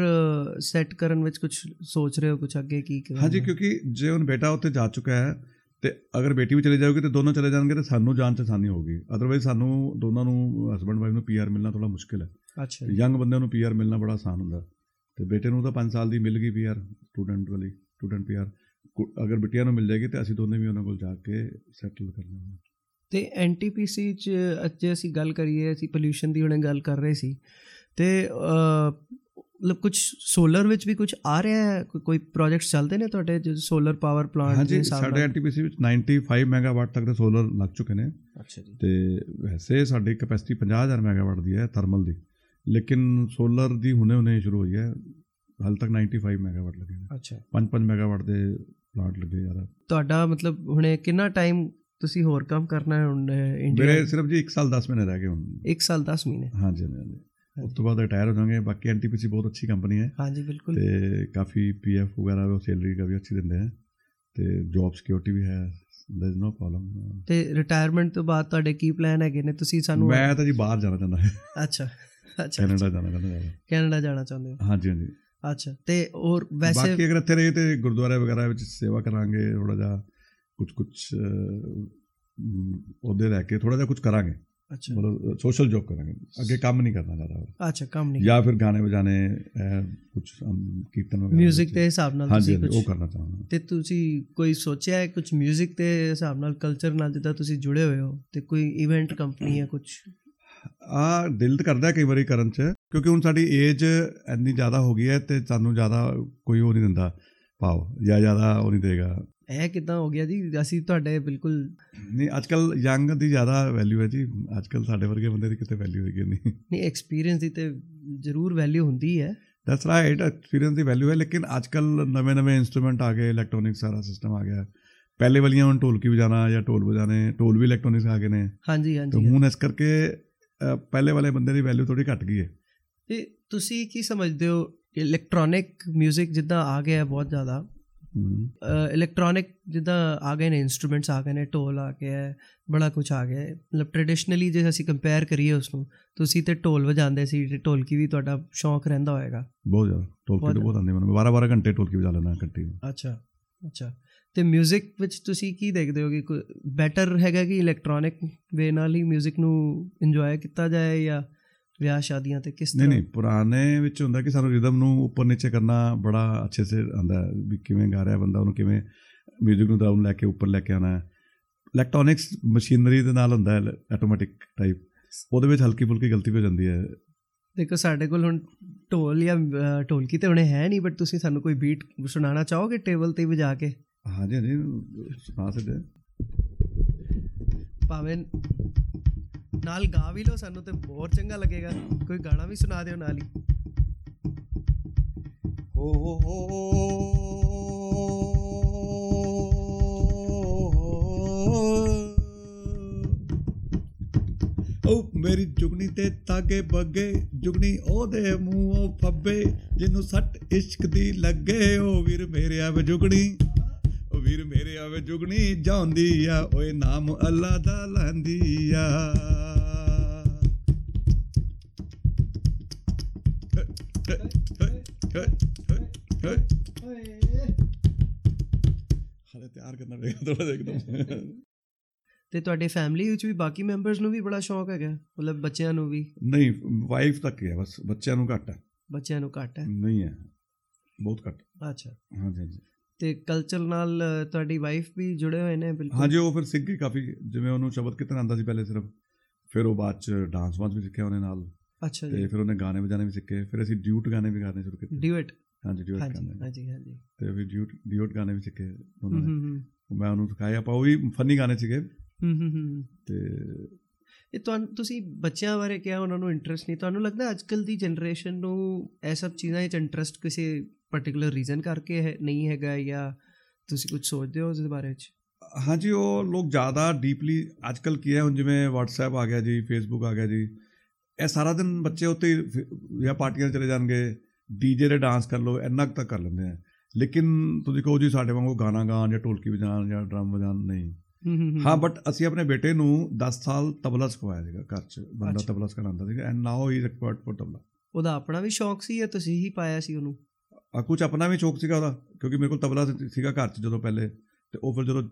ਸੈੱਟ ਕਰਨ ਵਿੱਚ ਕੁਝ ਸੋਚ ਰਹੇ ਹੋ ਕੁਝ ਅੱਗੇ ਕੀ ਕਰਨਾ ਹਾਂਜੀ? ਕਿਉਂਕਿ ਜੇ ਹੁਣ ਬੇਟਾ ਉੱਥੇ ਜਾ ਚੁੱਕਾ ਹੈ ਤੇ ਅਗਰ ਬੇਟੀ ਵੀ ਚਲੇ ਜਾਊਗੀ ਤੇ ਦੋਨੋਂ ਚਲੇ ਜਾਣਗੇ ਤੇ ਸਾਨੂੰ ਜਾਣ ਚ ਆਸਾਨੀ ਹੋਊਗੀ। ਅਦਰਵਾਈਜ਼ ਸਾਨੂੰ ਦੋਨਾਂ ਨੂੰ ਹਸਬੰਡ ਵਾਈਫ ਨੂੰ ਪੀਆਰ ਮਿਲਣਾ ਥੋੜਾ ਮੁਸ਼ਕਿਲ ਹੈ। ਅੱਛਾ। ਯੰਗ ਬੰਦਿਆਂ ਨੂੰ ਪੀਆਰ ਮਿਲਣਾ ਬੜਾ ਆਸਾਨ ਹੁੰਦਾ। ਤੇ ਬੇਟੇ ਨੂੰ ਤਾਂ 5 ਸਾਲ ਦੀ ਮਿਲ ਗਈ ਪੀਆਰ ਸਟੂਡੈਂਟ ਵਾਲੀ ਸਟੂਡੈਂਟ ਪੀਆਰ ਅਗਰ ਬਿਟੀਆਂ ਨੂੰ ਮਿਲ ਜਾਏਗੀ ਤੇ ਅਸੀਂ ਦੋਨੇ ਵੀ ਉਹਨਾਂ ਕੋਲ ਜਾ ਕੇ ਸੈਟਲ ਕਰ ਲਾਂਗੇ। ਤੇ ਐਨਟੀਪੀਸੀ ਚ ਅੱਜ ਅਸੀਂ ਗੱਲ ਕਰੀਏ ਅਸੀਂ ਪੋਲੂਸ਼ਨ ਦੀ ਹੁਣੇ ਗੱਲ ਕਰ ਰਹੇ ਸੀ। ਤੇ ਮਤਲਬ ਕੁਝ ਸੋਲਰ ਵਿੱਚ ਵੀ ਕੁਝ ਆ ਰਿਹਾ ਹੈ? ਕੋਈ- ਕੋਈ ਪ੍ਰੋਜੈਕਟਸ ਚੱਲਦੇ ਨੇ ਤੁਹਾਡੇ? ਜੋ ਸੋਲਰ ਪਾਵਰ ਪਲਾਂਟ ਹਾਂਜੀ ਸਾਡੇ ਐਨਟੀਪੀਸੀ ਵਿੱਚ 95 ਮੈਗਾਵਾਟ ਤੱਕ ਦੇ ਸੋਲਰ ਲੱਗ ਚੁੱਕੇ ਨੇ। ਅੱਛਾ ਜੀ। ਤੇ ਵੈਸੇ ਸਾਡੀ ਕਪੈਸਿਟੀ 50000 ਮੈਗਾਵਾਟ ਦੀ ਹੈ ਥਰਮਲ ਦੀ। ਲੇਕਿਨ ਸੋਲਰ ਦੀ ਹੁਣੇ ਹੁਣੇ ਸ਼ੁਰੂ ਹੋਈ ਹੈ। ਹਾਲ ਤੱਕ 95 ਮੈਗਾਵਾਟ ਲੱਗੇ ਨੇ। ਅੱਛਾ। 5-5 ਮੈਗਾਵਾਟ ਦੇ ਪਲਾਂਟ ਲੱਗੇ ਜਾ ਰਿਹਾ ਤੁਹਾਡਾ ਮਤਲਬ ਹੁਣੇ ਕਿੰਨਾ ਟਾਈਮ ਤੁਸੀਂ ਹੋਰ ਕੰਮ ਕਰਨਾ ਹੈ ਹੁਣ ਇੰਡੀਆ ਮੇਰੇ ਸਿਰਫ ਜੀ 1 ਸਾਲ 10 ਮਹੀਨੇ ਰਹਿ ਗਏ ਹੁਣ। 1 ਸਾਲ 10 ਮਹੀਨੇ। ਹਾਂਜੀ ਹਾਂਜੀ ਉਸ ਤੋਂ ਬਾਅਦ ਰਿਟਾਇਰ ਹੋ ਜਾਵਾਂਗੇ। ਬਾਕੀ ਐਨਟੀਪੀਸੀ ਬਹੁਤ ਅੱਛੀ ਕੰਪਨੀ ਹੈ। ਹਾਂਜੀ ਬਿਲਕੁਲ। ਤੇ ਕਾਫੀ ਪੀਐਫ ਵਗੈਰਾ ਵੀ ਸੈਲਰੀ ਦਾ ਵੀ ਅੱਛੀ ਦਿੰਦੇ ਹੈ। ਤੇ ਜੌਬ ਸਿਕਿਉਰਿਟੀ ਵੀ ਹੈ। ਦੇਰ ਇਜ਼ ਨੋ ਪ੍ਰੋਬਲਮ ਤੇ ਰਿਟਾਇਰਮੈਂਟ ਤੋਂ ਬਾਅਦ ਤੁਹਾਡੇ ਕੀ ਪਲਾਨ ਹੈਗੇ ਨੇ? ਤੁਸੀਂ ਸਾਨੂੰ ਮੈਂ ਤਾਂ ਜੀ ਬਾਹਰ ਜਾਣਾ ਚਾਹੁੰਦਾ। ਹਾਂ ਅੱਛਾ ਅੱਛਾ। ਕੈਨੇਡਾ ਜਾਣਾ ਚਾਹੁੰਦਾ ਹਾਂ ਕੈਨੇਡਾ ਜਾਣਾ ਚਾਹੁੰਦੇ ਹੋ। ਹਾਂਜੀ ਹਾਂਜੀ। ਅੱਛਾ ਤੇ ਹੋਰ ਵੈਸੇ ਬਾਕੀ ਅਗਰ ਇੱਥੇ ਰਹੇ ਤੇ ਗੁਰਦੁਆਰੇ ਵਗੈਰਾ ਵਿੱਚ ਸੇਵਾ ਕਰਾਂਗੇ ਥੋੜਾ ਜਿਹਾ ਕੁਝ ਕੁਝ ਉਹਦੇ ਰਹਿ ਕੇ ਥੋੜਾ ਜਿਹਾ ਕੁਝ ਕਰਾਂਗੇ ਅੱਛਾ ਮਤਲਬ ਸੋਸ਼ਲ ਜੌਬ ਕਰਾਂਗੇ ਅੱਗੇ ਕੰਮ ਨਹੀਂ ਕਰਨਾ ਜ਼ਿਆਦਾ ਅੱਛਾ ਕੰਮ ਨਹੀਂ ਜਾਂ ਫਿਰ ਗਾਣੇ ਵਜਾਣੇ ਕੁਝ ਕੀਰਤਨ ਵਗੈਰਾ 뮤직 ਵਿੱਚ। ਦੇ ਹਿਸਾਬ ਨਾਲ ਹਾਂਜੀ ਤੁਸੀਂ ਹਾਂਜੀ, ਉਹ ਕੁਝ ਕਰਨਾ ਚਾਹੁੰਦਾ ਤੇ ਤੁਸੀਂ ਕੋਈ ਸੋਚਿਆ ਹੈ ਕੁਝ 뮤직 ਦੇ ਹਿਸਾਬ ਨਾਲ ਕਲਚਰ ਨਾਲ ਜਿੱਦਾਂ ਤੁਸੀਂ ਜੁੜੇ ਹੋਏ ਹੋ ਤੇ ਕੋਈ ਇਵੈਂਟ ਕੰਪਨੀ ਹੈ ਕੁਝ ਆ ਦਿਲ ਤਾਂ ਕਰਦਾ ਕਈ ਵਾਰੀ ਕਰਨ ਚ ਕਿਉਂਕਿ ਹੁਣ ਸਾਡੀ ਏਜ ਇੰਨੀ ਜ਼ਿਆਦਾ ਹੋ ਗਈ ਹੈ ਤੇ ਸਾਨੂੰ ਜ਼ਿਆਦਾ ਕੋਈ ਉਹ ਨਹੀਂ ਦਿੰਦਾ ਭਾਵ ਜਾਂ ਜ਼ਿਆਦਾ ਉਹ ਨਹੀਂ ਦੇਗਾ। ਇਹ ਕਿਦਾਂ ਹੋ ਗਿਆ ਜੀ? ਅਸੀਂ ਤੁਹਾਡੇ ਬਿਲਕੁਲ ਨਹੀਂ ਅੱਜ ਕੱਲ ਯੰਗ ਦੀ ਜ਼ਿਆਦਾ ਵੈਲਿਊ ਹੈ ਜੀ। ਅੱਜ ਕੱਲ ਸਾਡੇ ਵਰਗੇ ਬੰਦੇ ਦੀ ਕਿਤੇ ਵੈਲਿਊ ਹੈਗੀ ਨਹੀਂ। ਨਹੀਂ ਐਕਸਪੀਰੀਅੰਸ ਦੀ ਤੇ ਜ਼ਰੂਰ ਵੈਲਿਊ ਹੁੰਦੀ ਹੈ। ਦੈਟਸ ਰਾਈਟ ਐਕਸਪੀਰੀਅੰਸ ਦੀ ਵੈਲਿਊ ਹੈ ਲੇਕਿਨ ਅੱਜ ਕੱਲ ਨਵੇਂ ਨਵੇਂ ਇਨਸਟਰੂਮੈਂਟ ਆ ਗਏ ਇਲੈਕਟ੍ਰੋਨਿਕ ਸਾਰਾ ਸਿਸਟਮ ਆ ਗਿਆ। ਪਹਿਲੇ ਵਾਲੀਆਂ ਹੁਣ ਢੋਲਕੀ ਵਜਾਣਾ ਜਾਂ ਢੋਲ ਵਜਾਣੇ ਢੋਲ ਵੀ ਇਲੈਕਟ੍ਰੋਨਿਕਸ ਆ ਗਏ ਨੇ। ਹਾਂਜੀ ਤੇ ਹਾਂਜੀ ਹੁਣ ਇਸ ਕਰਕੇ ਪਹਿਲੇ ਵਾਲੇ ਬੰਦੇ ਦੀ ਵੈਲਿਊ ਥੋੜੀ ਘਟ ਗਈ ਹੈ। ਤੇ ਤੁਸੀਂ ਕੀ ਸਮਝਦੇ ਹੋ ਕਿ ਇਲੈਕਟ੍ਰੋਨਿਕ 뮤직 ਜਿੱਦਾਂ ਆ ਗਿਆ ਹੈ ਬਹੁਤ ਜ਼ਿਆਦਾ ਹਮ। ਇਲੈਕਟ੍ਰੋਨਿਕ ਜਿੱਦਾਂ ਆ ਗਏ ਨੇ ਇਨਸਟਰੂਮੈਂਟਸ ਆ ਗਏ ਨੇ ਢੋਲ ਆ ਗਿਆ ਹੈ ਬੜਾ ਕੁਝ ਆ ਗਿਆ ਹੈ ਮਤਲਬ ਟ੍ਰੈਡੀਸ਼ਨਲੀ ਜੇ ਅਸੀਂ ਕੰਪੇਅਰ ਕਰੀਏ ਉਸ ਨੂੰ ਤੁਸੀਂ ਤੇ ਢੋਲ ਵਜਾਉਂਦੇ ਸੀ ਤੇ ਢੋਲਕੀ ਵੀ ਤੁਹਾਡਾ ਸ਼ੌਂਕ ਰਹਿੰਦਾ ਹੋਏਗਾ ਬਹੁਤ ਜ਼ਿਆਦਾ ਢੋਲਕੀ ਬਹੁਤ ਤਾਂ ਬਹੁਤ ਆਉਂਦੀ ਮੈਨੂੰ 12 12 ਘੰਟੇ ਢੋਲਕੀ ਵਜਾ ਲੈਣਾ ਇਕੱਠੀ ਅੱਛਾ ਅੱਛਾ ਤੇ 뮤직 ਵਿੱਚ ਤੁਸੀਂ ਕੀ ਦੇਖਦੇ ਹੋ ਕਿ ਕੋਈ ਬੈਟਰ ਹੈਗਾ ਕਿ ਇਲੈਕਟ੍ਰੋਨਿਕ ਵੇ ਨਾਲ ਹੀ 뮤직 ਨੂੰ ਇੰਜੋਏ ਕੀਤਾ ਜਾਏ ਜਾਂ ਵਿਆਹ ਸ਼ਾਦੀਆਂ ਤੇ ਕਿਸ ਨਹੀਂ ਤਰ੍ਹਾਂ? ਨਹੀਂ ਪੁਰਾਣੇ ਵਿੱਚ ਹੁੰਦਾ ਕਿ ਸਾਨੂੰ ਰਿਦਮ ਨੂੰ ਉੱਪਰ ਨੀਚੇ ਕਰਨਾ ਬੜਾ ਅੱਛੇ ਸੇ ਆਂਦਾ ਵੀ ਕਿਵੇਂ ਗਾ ਰਿਹਾ ਬੰਦਾ ਉਹਨੂੰ ਕਿਵੇਂ 뮤직 ਨੂੰ ਡਾਊਨ ਲੈ ਕੇ ਉੱਪਰ ਲੈ ਕੇ ਆਣਾ ਇਲੈਕਟ੍ਰੋਨਿਕਸ ਮਸ਼ੀਨਰੀ ਦੇ ਨਾਲ ਹੁੰਦਾ ਹੈ ਆਟੋਮੈਟਿਕ ਟਾਈਪ ਉਹਦੇ ਵਿੱਚ ਹਲਕੀ ਫੁਲਕੀ ਗਲਤੀ ਹੋ ਜਾਂਦੀ ਹੈ। ਦੇਖੋ ਸਾਡੇ ਕੋਲ ਹੁਣ ਢੋਲ ਜਾਂ ਢੋਲਕੀ ਤੇ ਹੁਣੇ ਹੈ ਨਹੀਂ ਬਟ ਤੁਸੀਂ ਸਾਨੂੰ ਕੋਈ ਬੀਟ ਸੁਣਾਉਣਾ ਚਾਹੋਗੇ ਟੇਬਲ ਤੇ ਵਜਾ ਕੇ? ਹਾਂਜੀ ਹਾਂਜੀ ਸੁਣਾ ਸਕਦੇ। ਭਾਵੇਂ ਨਾਲ ਗਾ ਵੀ ਲਓ, ਸਾਨੂੰ ਤੇ ਬਹੁਤ ਚੰਗਾ ਲੱਗੇਗਾ। ਕੋਈ ਗਾਣਾ ਵੀ ਸੁਣਾ ਦਿਓ ਨਾਲ ਹੀ। ਓ, ਮੇਰੀ ਜੁਗਨੀ ਤੇ ਤਾਗੇ ਬੱਗੇ, ਜੁਗਨੀ ਉਹਦੇ ਮੂੰਹੋਂ ਫੱਬੇ, ਜਿਹਨੂੰ ਸੱਟ ਇਸ਼ਕ ਦੀ ਲੱਗੇ, ਓ ਵੀਰ ਮੇਰੇ ਆਵੇ ਜੁਗਣੀ ਓ ਵੀਰ ਮੇਰੇ ਆਵੇ ਜੁਗਣੀ ਜਾਂਦੀ ਆ ਓਏ ਨਾਮ ਅੱਲਾ ਦਾ ਲੈਂਦੀ ਆ। ਹਾਲੇ ਤਿਆਰ ਕਰਨਾ ਪਏਗਾ ਥੋੜਾ ਇੱਕਦਮ। ਤੇ ਤੁਹਾਡੇ ਫੈਮਿਲੀ ਵਿੱਚ ਵੀ ਬਾਕੀ ਮੈਂਬਰਸ ਨੂੰ ਵੀ ਬੜਾ ਸ਼ੌਕ ਹੈਗਾ? ਮਤਲਬ ਬੱਚਿਆਂ ਨੂੰ ਵੀ? ਨਹੀਂ ਵਾਈਫ ਤੱਕ ਹੀ ਹੈ ਬਸ ਬੱਚਿਆਂ ਨੂੰ ਘੱਟ ਹੈ। ਬੱਚਿਆਂ ਨੂੰ ਘੱਟ ਹੈ? ਨਹੀਂ ਹੈ ਬਹੁਤ ਘੱਟ। ਅੱਛਾ। ਹਾਂਜੀ ਹਾਂਜੀ। ਤੇ ਕਲਚਰ ਨਾਲ ਤੁਹਾਡੀ ਵਾਈਫ ਵੀ ਜੁੜੇ ਹੋਏ ਨੇ ਬਿਲਕੁਲ। ਹਾਂਜੀ ਉਹ ਫਿਰ ਸਿੱਖ ਗਈ ਕਾਫੀ ਜਿਵੇਂ ਉਹਨੂੰ ਸ਼ਬਦ ਕਿਤਨ ਆਂਦਾ ਸੀ ਪਹਿਲੇ ਸਿਰਫ। ਫਿਰ ਉਹ ਬਾਅਦ ਚ ਡਾਂਸ ਵਾਂਸ ਵੀ ਸਿੱਖਿਆ ਉਹਨੇ ਨਾਲ। ਅੱਛਾ ਤੇ ਜੀ। ਫਿਰ ਉਹਨੇ ਗਾਣੇ ਵਜਾਣੇ ਵੀ ਸਿੱਖੇ। ਫਿਰ ਅਸੀਂ ਡਿਊਟ ਗਾਣੇ ਵੀ ਗਾਣੇ ਸ਼ੁਰੂ ਕੀਤੇ। ਡਿਊਟ ਹਾਂਜੀ ਡਿਊਟ ਗਾਣੇ। ਹਾਂਜੀ ਹਾਂਜੀ। ਤੇ ਫਿਰ ਡਿਊਟ ਡਿਊਟ ਗਾਣੇ ਵੀ ਸਿੱਖੇ ਉਹਨਾਂ ਨੇ। ਮੈਂ ਉਹਨੂੰ ਸਿਖਾਏ ਆਪਾਂ ਉਹ ਵੀ ਫਨੀ ਗਾਣੇ ਸੀਗੇ। ਹੂੰ ਹੂੰ ਹੂੰ। ਤੇ ਇਹ ਤੁਹਾਨੂੰ ਤੁਸੀਂ ਬੱਚਿਆਂ ਬਾਰੇ ਕਿਹਾ ਉਹਨਾਂ ਨੂੰ ਇੰਟਰਸਟ ਨਹੀਂ। ਤੁਹਾਨੂੰ ਲੱਗਦਾ ਅੱਜ ਕੱਲ ਦੀ ਜਨਰੇਸ਼ਨ ਨੂੰ ਇਹ ਸਭ ਚੀਜ਼ਾਂ ਵਿੱਚ ਇੰਟਰਸਟ ਕਿਸੇ ਪਾਰਟਿਕੂਲਰ ਰੀਜ਼ਨ ਕਰਕੇ ਹੈ ਨਹੀਂ ਹੈਗਾ ਜਾਂ ਤੁਸੀਂ ਕੁਝ ਸੋਚਦੇ ਹੋ ਉਸ ਦੇ ਬਾਰੇ ਵਿੱਚ? ਹਾਂਜੀ ਉਹ ਲੋਕ ਜ਼ਿਆਦਾ ਡੀਪਲੀ ਅੱਜਕੱਲ ਕੀ ਹੈ ਹੁਣ ਜਿਵੇਂ WhatsApp ਆ ਗਿਆ ਜੀ Facebook ਆ ਗਿਆ ਜੀ ਇਹ ਸਾਰਾ ਦਿਨ ਬੱਚੇ ਉੱਤੇ ਜਾਂ ਪਾਰਟੀਆਂ ਚਲੇ ਜਾਣਗੇ ਡੀਜੇ ਦੇ ਡਾਂਸ ਕਰ ਲਓ ਇੰਨਾ ਤੱਕ ਕਰ ਲੈਂਦੇ ਆ। ਲੇਕਿਨ ਤੁਸੀਂ ਕਹੋ ਜੀ ਸਾਡੇ ਵਾਂਗੂ ਗਾਣਾ ਗਾਣ ਜਾਂ ਢੋਲਕੀ ਵਜਾਣ ਜਾਂ ਡਰਮ ਵਜਾਣ ਨਹੀਂ। ਹੂੰ ਬਟ ਅਸੀਂ ਆਪਣੇ ਬੇਟੇ ਨੂੰ 10 ਸਾਲ ਤਬਲਾ ਸਿਖਾਇਆ ਸੀਗਾ ਘਰ 'ਚ ਬੰਦਾ। ਤਬਲਾ ਸਿਖਾਉਂਦਾ ਸੀਗਾ and now he is expert for tabla. ਉਹਦਾ ਆਪਣਾ ਵੀ ਸ਼ੌਕ ਸੀ ਜਾਂ ਤੁਸੀਂ ਹੀ ਪਾਇਆ ਸੀ ਉਹਨੂੰ? ਆ ਕੁਝ ਆਪਣਾ ਵੀ ਸ਼ੌਕ ਸੀਗਾ ਉਹਦਾ ਕਿਉਂਕਿ ਮੇਰੇ ਕੋਲ ਤਬਲਾ ਸੀਗਾ ਘਰ 'ਚ ਜਦੋਂ ਪਹਿਲੇ ਤੇ ਉਹ ਫਿਰ ਜਦੋਂ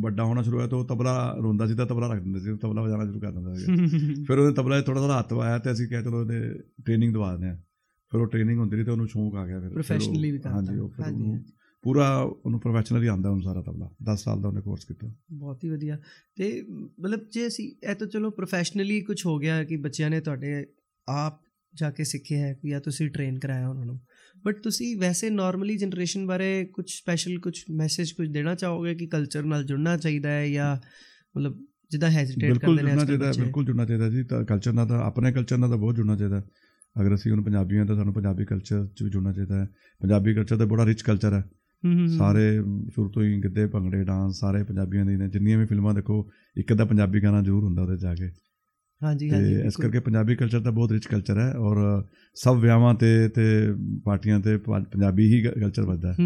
ਵੱਡਾ ਹੋਣਾ ਸ਼ੁਰੂ ਹੋਇਆ ਤਾਂ ਉਹ ਤਬਲਾ ਰੋਂਦਾ ਸੀ ਤਾਂ ਤਬਲਾ ਰੱਖ ਦਿੰਦੇ ਸੀ ਤਬਲਾ ਵਜਾਉਣਾ ਸ਼ੁਰੂ ਕਰ ਦਿੰਦਾ ਸੀ ਫਿਰ ਉਹਨੇ ਤਬਲਾ ਥੋੜਾ ਥੋੜਾ ਹੱਥ ਪਾਇਆ ਤੇ ਅਸੀਂ ਕਿਹਾ ਚਲੋ ਉਹਦੇ ਟ੍ਰੇਨਿੰਗ ਦਵਾ ਦਿੰਦੇ ਆ ਫਿਰ ਉਹ ਟ੍ਰੇਨਿੰਗ ਹੁੰਦੀ ਰਹੀ ਤੇ ਉਹਨੂੰ ਸ਼ੌਂਕ ਆ ਗਿਆ ਫਿਰ। Professionally ਵੀ ਕਰਤਾ। ਹਾਂਜੀ ਉਹ ਫਿਰ ਪੂਰਾ ਉਹਨੂੰ ਪ੍ਰੋਫੈਸ਼ਨਲੀ ਆਉਂਦਾ ਉਹਨੂੰ ਸਾਰਾ ਤਬਲਾ। 10 ਸਾਲ ਦਾ ਉਹਨੇ ਕੋਰਸ ਕੀਤਾ। ਬਹੁਤ ਹੀ ਵਧੀਆ। ਤੇ ਮਤਲਬ ਜੇ ਅਸੀਂ ਇਹ ਤਾਂ ਚਲੋ ਪ੍ਰੋਫੈਸ਼ਨਲੀ ਕੁਝ ਹੋ ਗਿਆ ਕਿ ਬੱਚਿਆਂ ਨੇ ਤੁਹਾਡੇ ਆਪ ਜਾ ਕੇ ਸਿੱਖਿਆ ਹੈ ਜਾਂ ਤੁਸੀਂ ਟ੍ਰੇਨ ਕਰਾਇਆ ਉਹਨਾਂ ਨੂੰ। ਬਟ ਤੁਸੀਂ ਵੈਸੇ ਨਾਰਮਲੀ ਜਨਰੇਸ਼ਨ ਬਾਰੇ ਕੁਝ ਸਪੈਸ਼ਲ ਕੁਝ ਮੈਸੇਜ ਕੁਝ ਦੇਣਾ ਚਾਹੋਗੇ ਕਿ ਕਲਚਰ ਨਾਲ ਜੁੜਨਾ ਚਾਹੀਦਾ ਹੈ ਜਾਂ ਮਤਲਬ ਜਿੱਦਾਂ ਹੈਜ਼ਿਟੇਟ ਕਰਦੇ ਨੇ ਜੁੜਨਾ ਅੱਜ ਬਿਲਕੁਲ ਜੁੜਨਾ ਚਾਹੀਦਾ ਜੀ। ਤਾਂ ਕਲਚਰ ਨਾਲ ਤਾਂ ਆਪਣੇ ਕਲਚਰ ਨਾਲ ਤਾਂ ਬਹੁਤ ਜੁੜਨਾ ਚਾਹੀਦਾ ਅਗਰ ਅਸੀਂ ਹੁਣ ਪੰਜਾਬੀ ਹਾਂ ਤਾਂ ਸਾਨੂੰ ਪੰਜਾਬੀ ਕਲਚਰ 'ਚ ਵੀ ਜੁੜਨਾ ਚਾਹੀਦਾ ਹੈ। ਪੰਜਾਬੀ ਕਲਚਰ ਤਾਂ ਬੜਾ ਰਿਚ ਕਲਚਰ ਹੈ। ਸਾਰੇ ਸ਼ੁਰੂ ਤੋਂ ਹੀ ਗਿੱਧੇ ਭੰਗੜੇ ਡਾਂਸ ਸਾਰੇ ਪੰਜਾਬੀਆਂ ਦੇ ਨੇ। ਜਿੰਨੀਆਂ ਵੀ ਫਿਲਮਾਂ ਦੇਖੋ ਇੱਕ ਅੱਧਾ ਪੰਜਾਬੀ ਗਾਣਾ ਜ਼ਰੂਰ ਹੁੰਦਾ ਉਹਦੇ ਜਾ ਕੇ। ਹਾਂਜੀ ਹਾਂਜੀ ਤੇ ਇਸ। ਕਰਕੇ ਪੰਜਾਬੀ ਕਲਚਰ ਤਾਂ ਬਹੁਤ ਰਿਚ ਕਲਚਰ ਹੈ ਔਰ ਸਭ ਵਿਆਹਾਂ ਤੇ ਤੇ ਪਾਰਟੀਆਂ ਤੇ ਪੰਜਾਬੀ ਹੀ ਕਲਚਰ ਵੱਜਦਾ ਹੈ।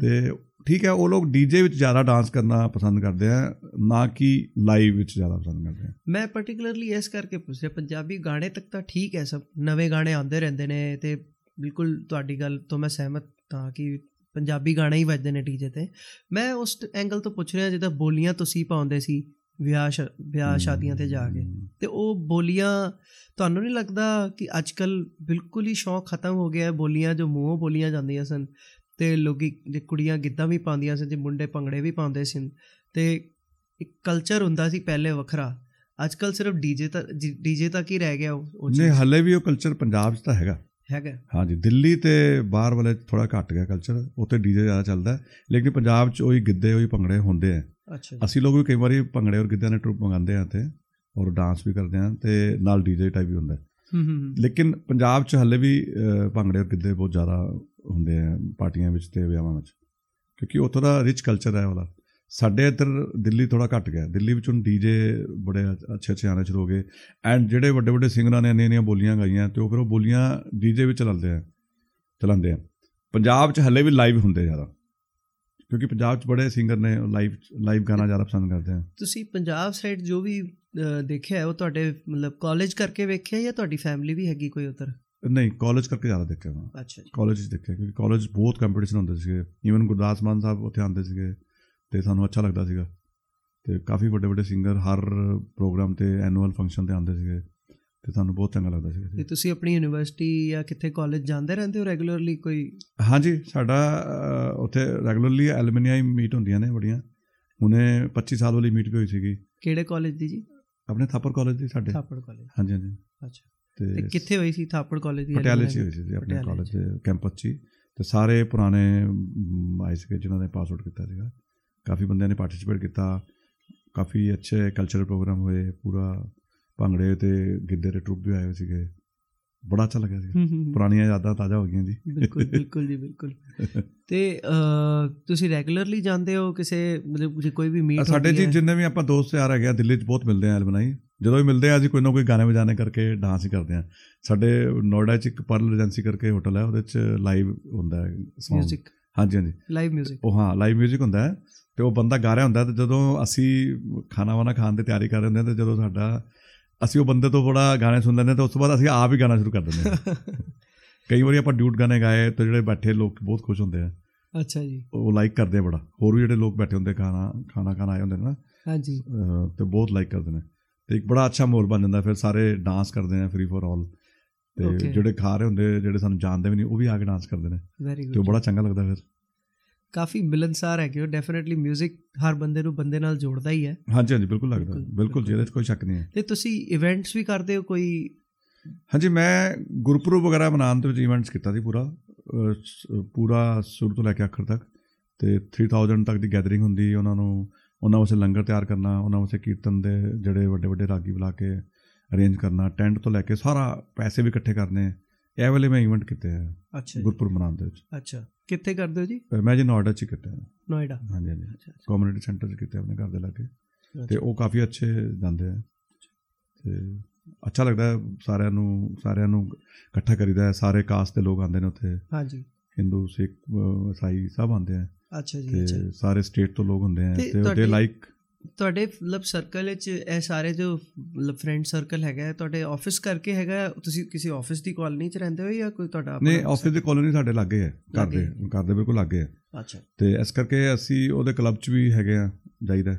ਤੇ ਠੀਕ ਹੈ ਉਹ ਲੋਕ ਡੀਜੇ ਵਿੱਚ ਜ਼ਿਆਦਾ ਡਾਂਸ ਕਰਨਾ ਪਸੰਦ ਕਰਦੇ ਆ ਨਾ ਕਿ ਲਾਈਵ ਵਿੱਚ ਜ਼ਿਆਦਾ ਪਸੰਦ ਕਰਦੇ ਆ। ਮੈਂ ਪਾਰਟਿਕੂਲਰਲੀ ਇਸ ਕਰਕੇ ਪੁੱਛ ਰਿਹਾ ਪੰਜਾਬੀ ਗਾਣੇ ਤੱਕ ਤਾਂ ਠੀਕ ਹੈ ਸਭ ਨਵੇਂ ਗਾਣੇ ਆਉਂਦੇ ਰਹਿੰਦੇ ਨੇ ਤੇ ਬਿਲਕੁਲ ਤੁਹਾਡੀ ਗੱਲ ਤੋਂ ਮੈਂ ਸਹਿਮਤ ਹਾਂ ਕਿ ਪੰਜਾਬੀ ਗਾਣੇ ਹੀ ਵੱਜਦੇ ਨੇ ਡੀਜੇ ਤੇ। ਮੈਂ ਉਸ ਐਂਗਲ ਤੋਂ ਪੁੱਛ ਰਿਹਾ ਜਿੱਦਾਂ ਬੋਲੀਆਂ ਤੁਸੀਂ ਪਾਉਂਦੇ ਸੀ ਵਿਆਹ ਵਿਆਹ ਸ਼ਾਦੀਆਂ ਤੇ ਜਾ ਕੇ। ਤੇ ਉਹ ਬੋਲੀਆਂ ਤੁਹਾਨੂੰ ਨਹੀਂ ਲੱਗਦਾ ਕਿ ਅੱਜਕੱਲ ਬਿਲਕੁਲ ਹੀ ਸ਼ੌਕ ਖਤਮ ਹੋ ਗਿਆ ਹੈ ਬੋਲੀਆਂ ਜੋ ਮੂੰਹੋਂ ਬੋਲੀਆਂ ਜਾਂਦੀਆਂ ਸਨ? ਤੇ ਲੋਕੀ ਜੇ ਕੁੜੀਆਂ ਗਿੱਧਾ ਵੀ ਪਾਉਂਦੀਆਂ ਸਨ ਤੇ ਮੁੰਡੇ ਭੰਗੜੇ ਵੀ ਪਾਉਂਦੇ ਸਨ ਤੇ ਇੱਕ ਕਲਚਰ ਹੁੰਦਾ ਸੀ ਪਹਿਲੇ ਵੱਖਰਾ। ਅੱਜਕੱਲ ਸਿਰਫ ਡੀਜੇ ਤੱਕ ਡੀਜੇ ਤੱਕ ਹੀ ਰਹਿ ਗਿਆ ਉਹ ਨਹੀਂ ਹੱਲੇ ਵੀ ਉਹ ਕਲਚਰ ਪੰਜਾਬ 'ਚ ਤਾਂ ਹੈਗਾ। ਹੈਗਾ। ਹਾਂਜੀ ਦਿੱਲੀ ਤੇ ਬਾਹਰ ਵਾਲੇ ਥੋੜਾ ਘੱਟ ਗਿਆ ਕਲਚਰ ਉੱਥੇ ਡੀਜੇ ਜ਼ਿਆਦਾ ਚੱਲਦਾ। ਲੇਕਿਨ ਪੰਜਾਬ 'ਚ ਉਹੀ ਗਿੱਧੇ ਉਹੀ ਭੰਗੜੇ ਹੁੰਦੇ ਆ। ਅੱਛਾ ਅਸੀਂ ਲੋਕ ਵੀ ਕਈ ਵਾਰੀ ਭੰਗੜੇ ਔਰ ਗਿੱਧਿਆਂ ਦੇ ਟਰੂਪ ਮੰਗਾਉਂਦੇ ਆ ਤੇ ਔਰ ਡਾਂਸ ਵੀ ਕਰਦੇ ਆ ਤੇ ਨਾਲ ਡੀਜੇ ਟਾਈਪ ਵੀ ਹੁੰਦਾ ਹੈ। ਹੂੰ ਹੂੰ ਹੂੰ। ਲੇਕਿਨ ਪੰਜਾਬ 'ਚ ਹੱਲੇ ਵੀ ਭੰਗੜੇ ਔਰ ਗਿੱਧੇ ਬਹੁਤ ਜ਼ਿਆਦਾ ਹੁੰਦੇ ਆ ਪਾਰਟੀਆਂ ਵਿੱਚ ਤੇ ਵਿਆਹਾਂ ਵਿੱਚ। ਕਿਉਂਕਿ ਉੱਥੋਂ ਦਾ ਰਿਚ ਕਲਚਰ ਹੈ ਉਹਦਾ। ਸਾਡੇ ਇੱਧਰ ਦਿੱਲੀ ਥੋੜਾ ਘਟ ਗਿਆ। ਦਿੱਲੀ ਵਿੱਚ ਹੁਣ ਡੀਜੇ ਬੜੇ ਅੱਛੇ ਅੱਛੇ ਆਣੇ ਸ਼ੁਰੂ ਹੋ ਗਏ ਐਂਡ ਜਿਹੜੇ ਵੱਡੇ ਵੱਡੇ ਸਿੰਗਰਾਂ ਨੇ ਇੰਨੀਆਂ ਬੋਲੀਆਂ ਗਾਈਆਂ ਤੇ ਉਹ ਫਿਰ ਉਹ ਬੋਲੀਆਂ ਡੀਜੇ ਵਿੱਚ ਚਲਾਉਂਦੇ ਆ ਚਲਾਉਂਦੇ ਆ। ਪੰਜਾਬ 'ਚ ਹੱਲੇ ਵੀ ਲਾਈਵ ਹੁੰਦੇ ਜ਼ਿਆਦਾ। ਕਿਉਂਕਿ ਪੰਜਾਬ 'ਚ ਬੜੇ ਸਿੰਗਰ ਨੇ ਲਾਈਵ ਲਾਈਵ ਗਾਣਾ ਜ਼ਿਆਦਾ ਪਸੰਦ ਕਰਦੇ ਆ। ਤੁਸੀਂ ਪੰਜਾਬ ਸਾਈਡ ਜੋ ਵੀ ਦੇਖਿਆ ਹੈ ਉਹ ਤੁਹਾਡੇ ਮਤਲਬ ਕਾਲਜ ਕਰਕੇ ਵੇਖਿਆ ਜਾਂ ਤੁਹਾਡੀ ਫੈਮਿਲੀ ਵੀ ਹੈਗੀ ਕੋਈ ਉਧਰ? ਨਹੀਂ ਕਾਲਜ ਕਰਕੇ ਜ਼ਿਆਦਾ ਦੇਖਿਆ ਮੈਂ। ਅੱਛਾ ਜੀ। ਕਾਲਜ 'ਚ ਦੇਖਿਆ ਕਿਉਂਕਿ ਕਾਲਜ ਬਹੁਤ ਕੰਪੀਟੀਸ਼ਨ ਹੁੰਦੇ ਸੀਗੇ। ਈਵਨ ਗੁਰਦਾਸ ਮਾਨ ਸਾਹਿਬ ਉੱਥੇ ਆਉਂਦੇ ਸੀਗੇ ਤੇ ਸਾਨੂੰ ਅੱਛਾ ਲੱਗਦਾ ਸੀਗਾ। ਤੇ ਕਾਫੀ ਵੱਡੇ ਵੱਡੇ ਸਿੰਗਰ ਹਰ ਪ੍ਰੋਗਰਾਮ ਤੇ ਐਨੂਅਲ ਫੰਕਸ਼ਨ ਤੇ ਆਉਂਦੇ ਸੀਗੇ। ਤੇ ਸਾਨੂੰ ਬਹੁਤ ਚੰਗਾ ਲੱਗਦਾ ਸੀਗਾ ਤੇ। ਤੁਸੀਂ ਆਪਣੀ ਯੂਨੀਵਰਸਿਟੀ ਜਾਂ ਕਿੱਥੇ ਕਾਲਜ ਜਾਂਦੇ ਰਹਿੰਦੇ ਹੋ ਰੈਗੂਲਰਲੀ ਕੋਈ? ਹਾਂਜੀ ਸਾਡਾ ਉੱਥੇ ਰੈਗੂਲਰਲੀ ਐਲੂਮੀਨੀਆਈ ਮੀਟ ਹੁੰਦੀਆਂ ਨੇ ਬੜੀਆਂ। ਹੁਣੇ 25 ਸਾਲ ਵਾਲੀ ਮੀਟ ਵੀ ਹੋਈ ਸੀਗੀ। ਕਿਹੜੇ ਕਾਲਜ ਦੀ ਜੀ? ਆਪਣੇ ਥਾਪਰ ਕਾਲਜ ਦੀ ਸਾਡੇ। ਥਾਪੜ ਕਾਲਜ ਹਾਂਜੀ ਹਾਂਜੀ। ਅੱਛਾ। ਤੇ ਕਿੱਥੇ ਹੋਈ ਸੀ ਥਾਪੜ ਕਾਲਜ ਦੀ ਪਟਿਆਲੇ 'ਚ ਹੋਈ ਸੀ ਆਪਣੇ ਕਾਲਜ ਦੇ ਕੈਂਪਸ 'ਚ। ਤੇ ਸਾਰੇ ਪੁਰਾਣੇ ਆਏ ਸੀਗੇ ਜਿਨ੍ਹਾਂ ਨੇ ਪਾਸ ਆਊਟ ਕੀਤਾ ਸੀਗਾ। ਕਾਫੀ ਬੰਦਿਆਂ ਨੇ ਪਾਰਟਿਸਿਪੇਟ ਕੀਤਾ। ਕਾਫੀ ਅੱਛੇ ਕਲਚਰਲ ਪ੍ਰੋਗਰਾਮ ਹੋਏ ਪੂਰਾ ਭੰਗੜੇ ਤੇ ਗਿੱਧੇ ਦੇ ਟਰੂਪ ਵੀ ਆਏ ਹੋਏ ਸੀਗੇ। ਬੜਾ ਅੱਛਾ ਲੱਗਾ ਸੀ ਪੁਰਾਣੀਆਂ ਯਾਦਾਂ ਤਾਜ਼ਾ ਹੋ ਗਈਆਂ ਜੀ। ਬਿਲਕੁਲ ਬਿਲਕੁਲ ਜੀ ਬਿਲਕੁਲ। ਤੇ ਤੁਸੀਂ ਰੈਗੂਲਰਲੀ ਜਾਂਦੇ ਹੋ ਕਿਸੇ ਮਤਲਬ ਕਿਸੇ ਕੋਈ ਵੀ ਮੀਟ ਸਾਡੇ ਜੀ ਜਿੰਨੇ ਵੀ ਆਪਾਂ ਦੋਸਤ ਯਾਰ ਹੈਗੇ ਆ ਦਿੱਲੀ 'ਚ ਬਹੁਤ ਮਿਲਦੇ ਆ ਐਲਬਨਾਈ। ਜਦੋਂ ਵੀ ਮਿਲਦੇ ਆ ਅਸੀਂ ਕੋਈ ਨਾ ਕੋਈ ਗਾਣੇ ਵਜਾਣੇ ਕਰਕੇ ਡਾਂਸ ਹੀ ਕਰਦੇ ਆ। ਸਾਡੇ ਨੋਇਡਾ 'ਚ ਇੱਕ ਪਰਲ ਏਜੰਸੀ ਕਰਕੇ ਹੋਟਲ ਹੈ ਉਹਦੇ 'ਚ ਲਾਈਵ ਹੁੰਦਾ ਹੈ ਮਿਊਜ਼ਿਕ ਹਾਂਜੀ ਹਾਂਜੀ। ਲਾਈਵ ਮਿਊਜ਼ਿਕ ਉਹ ਹਾਂ ਲਾਈਵ ਮਿਊਜ਼ਿਕ ਹੁੰਦਾ ਹੈ। ਤੇ ਉਹ ਬੰਦਾ ਗਾ ਰਿਹਾ ਹੁੰਦਾ ਤੇ ਜਦੋਂ ਅਸੀਂ ਖਾਣਾ ਵਾਣਾ ਖਾਣ ਦੀ ਤਿਆਰੀ ਕਰ ਰਹੇ ਹੁੰਦੇ ਆ ਤੇ ਜਦੋਂ ਸਾਡਾ ਅਸੀਂ ਉਹ ਬੰਦੇ ਤੋਂ ਬੜਾ ਗਾਣੇ ਸੁਣ ਲੈਂਦੇ ਤੇ ਉਸ ਤੋਂ ਬਾਅਦ ਅਸੀਂ ਆਪ ਹੀ ਗਾਣਾ ਸ਼ੁਰੂ ਕਰ ਦਿੰਦੇ ਹਾਂ। ਕਈ ਵਾਰੀ ਆਪਾਂ ਡਿਊਟ ਗਾਣੇ ਗਾਏ ਤੇ ਜਿਹੜੇ ਬੈਠੇ ਲੋਕ ਬਹੁਤ ਖੁਸ਼ ਹੁੰਦੇ ਆ। ਅੱਛਾ ਜੀ। ਉਹ ਲਾਈਕ ਕਰਦੇ ਆ ਬੜਾ। ਹੋਰ ਵੀ ਜਿਹੜੇ ਲੋਕ ਬੈਠੇ ਹੁੰਦੇ ਖਾਣਾ ਖਾਣਾ ਖਾਣ ਆਏ ਹੁੰਦੇ ਨੇ ਨਾ ਹਾਂਜੀ ਤੇ ਬਹੁਤ ਲਾਈਕ ਕਰਦੇ ਨੇ। ਤੇ ਇੱਕ ਬੜਾ ਅੱਛਾ ਮਾਹੌਲ ਬਣ ਜਾਂਦਾ ਫਿਰ ਸਾਰੇ ਡਾਂਸ ਕਰਦੇ ਆ ਫ੍ਰੀ ਫॉर ਆਲ ਤੇ. ਜਿਹੜੇ ਖਾ ਰਹੇ ਹੁੰਦੇ ਜਿਹੜੇ ਸਾਨੂੰ ਜਾਣਦੇ ਵੀ ਨਹੀਂ ਉਹ ਵੀ ਆ ਕੇ ਡਾਂਸ ਕਰਦੇ ਨੇ। ਤੇ ਬੜਾ ਚੰਗਾ ਲੱਗਦਾ ਫਿਰ। ਕਾਫੀ ਮਿਲਨਸਾਰ ਹੈ। ਕਿ ਉਹ ਡੈਫੀਨਿਟਲੀ 뮤직 ਹਰ ਬੰਦੇ ਨੂੰ ਬੰਦੇ ਨਾਲ ਜੋੜਦਾ ਹੀ ਹੈ। ਹਾਂਜੀ ਹਾਂਜੀ ਬਿਲਕੁਲ ਲੱਗਦਾ। ਬਿਲਕੁਲ, ਬਿਲਕੁਲ ਜੀ ਇਹਦੇ 'ਚ ਕੋਈ ਸ਼ੱਕ ਨਹੀਂ ਹੈ। ਤੇ ਤੁਸੀਂ ਇਵੈਂਟਸ ਵੀ ਕਰਦੇ ਹੋ ਕੋਈ? ਹਾਂਜੀ ਮੈਂ ਗੁਰਪੁਰਬ ਵਗੈਰਾ ਮਨਾਉਣ ਦੇ ਵਿੱਚ ਇਵੈਂਟਸ ਕੀਤਾ ਸੀ ਪੂਰਾ। ਪੂਰਾ ਸ਼ੁਰੂ ਤੋਂ ਲੈ ਕੇ ਆਖਰ ਤੱਕ। ਤੇ 3000 ਤੱਕ ਦੀ ਗੈਦਰਿੰਗ ਹੁੰਦੀ ਉਹਨਾਂ ਨੂੰ। ਉਹਨਾਂ ਵਾਸਤੇ ਲੰਗਰ ਤਿਆਰ ਕਰਨਾ ਉਹਨਾਂ ਵਾਸਤੇ ਕੀਰਤਨ ਦੇ ਜਿਹੜੇ ਵੱਡੇ ਵੱਡੇ ਰਾਗੀ ਬੁਲਾ ਕੇ ਅਰੇਂਜ ਕਰਨਾ ਟੈਂਟ ਤੋਂ ਲੈ ਕੇ ਸਾਰਾ ਪੈਸੇ ਵੀ ਇਕੱਠੇ ਕਰਨੇ। ਇਹ ਵਾਲੇ ਮੈਂ ਇਵੈਂਟ ਕੀਤੇ ਆ ਅੱਛਾ ਜੀ। ਗੁਰਪੁਰਬ ਮਨਾਉਣ ਦੇ ਵਿੱਚ। ਅੱਛਾ। ਕਿੱਥੇ ਕਰਦੇ ਹੋ ਜੀ? ਮੈਂ ਜੀ ਨੋਇਡਾ 'ਚ ਕੀਤਾ ਨੋਇਡਾ। ਹਾਂਜੀ ਹਾਂਜੀ। ਕਮਿਊਨਿਟੀ ਸੈਂਟਰ 'ਚ ਕੀਤੇ ਆਪਣੇ ਘਰ ਦੇ ਲਾਗੇ। ਤੇ ਉਹ ਕਾਫੀ ਅੱਛੇ ਜਾਂਦੇ ਆ। ਤੇ ਅੱਛਾ ਲੱਗਦਾ ਹੈ ਸਾਰਿਆਂ ਨੂੰ ਸਾਰਿਆਂ ਨੂੰ ਇਕੱਠਾ ਕਰੀਦਾ ਹੈ। ਸਾਰੇ ਕਾਸਟ ਦੇ ਲੋਕ ਆਉਂਦੇ ਨੇ ਉੱਥੇ। ਹਾਂਜੀ। ਹਿੰਦੂ ਸਿੱਖ ਈਸਾਈ ਸਭ ਆਉਂਦੇ ਆ। ਅੱਛਾ ਜੀ ਅੱਛਾ। ਸਾਰੇ ਸਟੇਟ ਤੋਂ ਲੋਕ ਹੁੰਦੇ ਆ ਤੇ ਤੁਹਾਡੀ- ਲਾਈਕ ਤੁਹਾਡੇ ਮਤਲਬ ਸਰਕਲ ਵਿੱਚ ਇਹ ਸਾਰੇ ਜੋ ਮਤਲਬ ਫਰੈਂਡ ਸਰਕਲ ਹੈਗਾ ਤੁਹਾਡੇ ਆਫਿਸ ਕਰਕੇ ਹੈਗਾ? ਤੁਸੀਂ ਕਿਸੇ ਆਫਿਸ ਦੀ ਕਾਲੋਨੀ 'ਚ ਰਹਿੰਦੇ ਹੋ ਜਾਂ ਕੋਈ ਤੁਹਾਡਾ ਨਹੀਂ ਆਫਿਸ ਦੀ ਕਾਲੋਨੀ ਸਾਡੇ ਲਾਗੇ ਹੈ ਘਰ ਲਾਗੇ ਦੇ ਹੈ। ਘਰ ਦੇ ਬਿਲਕੁਲ ਲਾਗੇ ਹੈ ਅੱਛਾ ਤੇ ਇਸ ਕਰਕੇ ਅਸੀਂ ਉਹਦੇ ਕਲੱਬ 'ਚ ਵੀ ਹੈਗੇ ਆ ਜਾਈਦਾ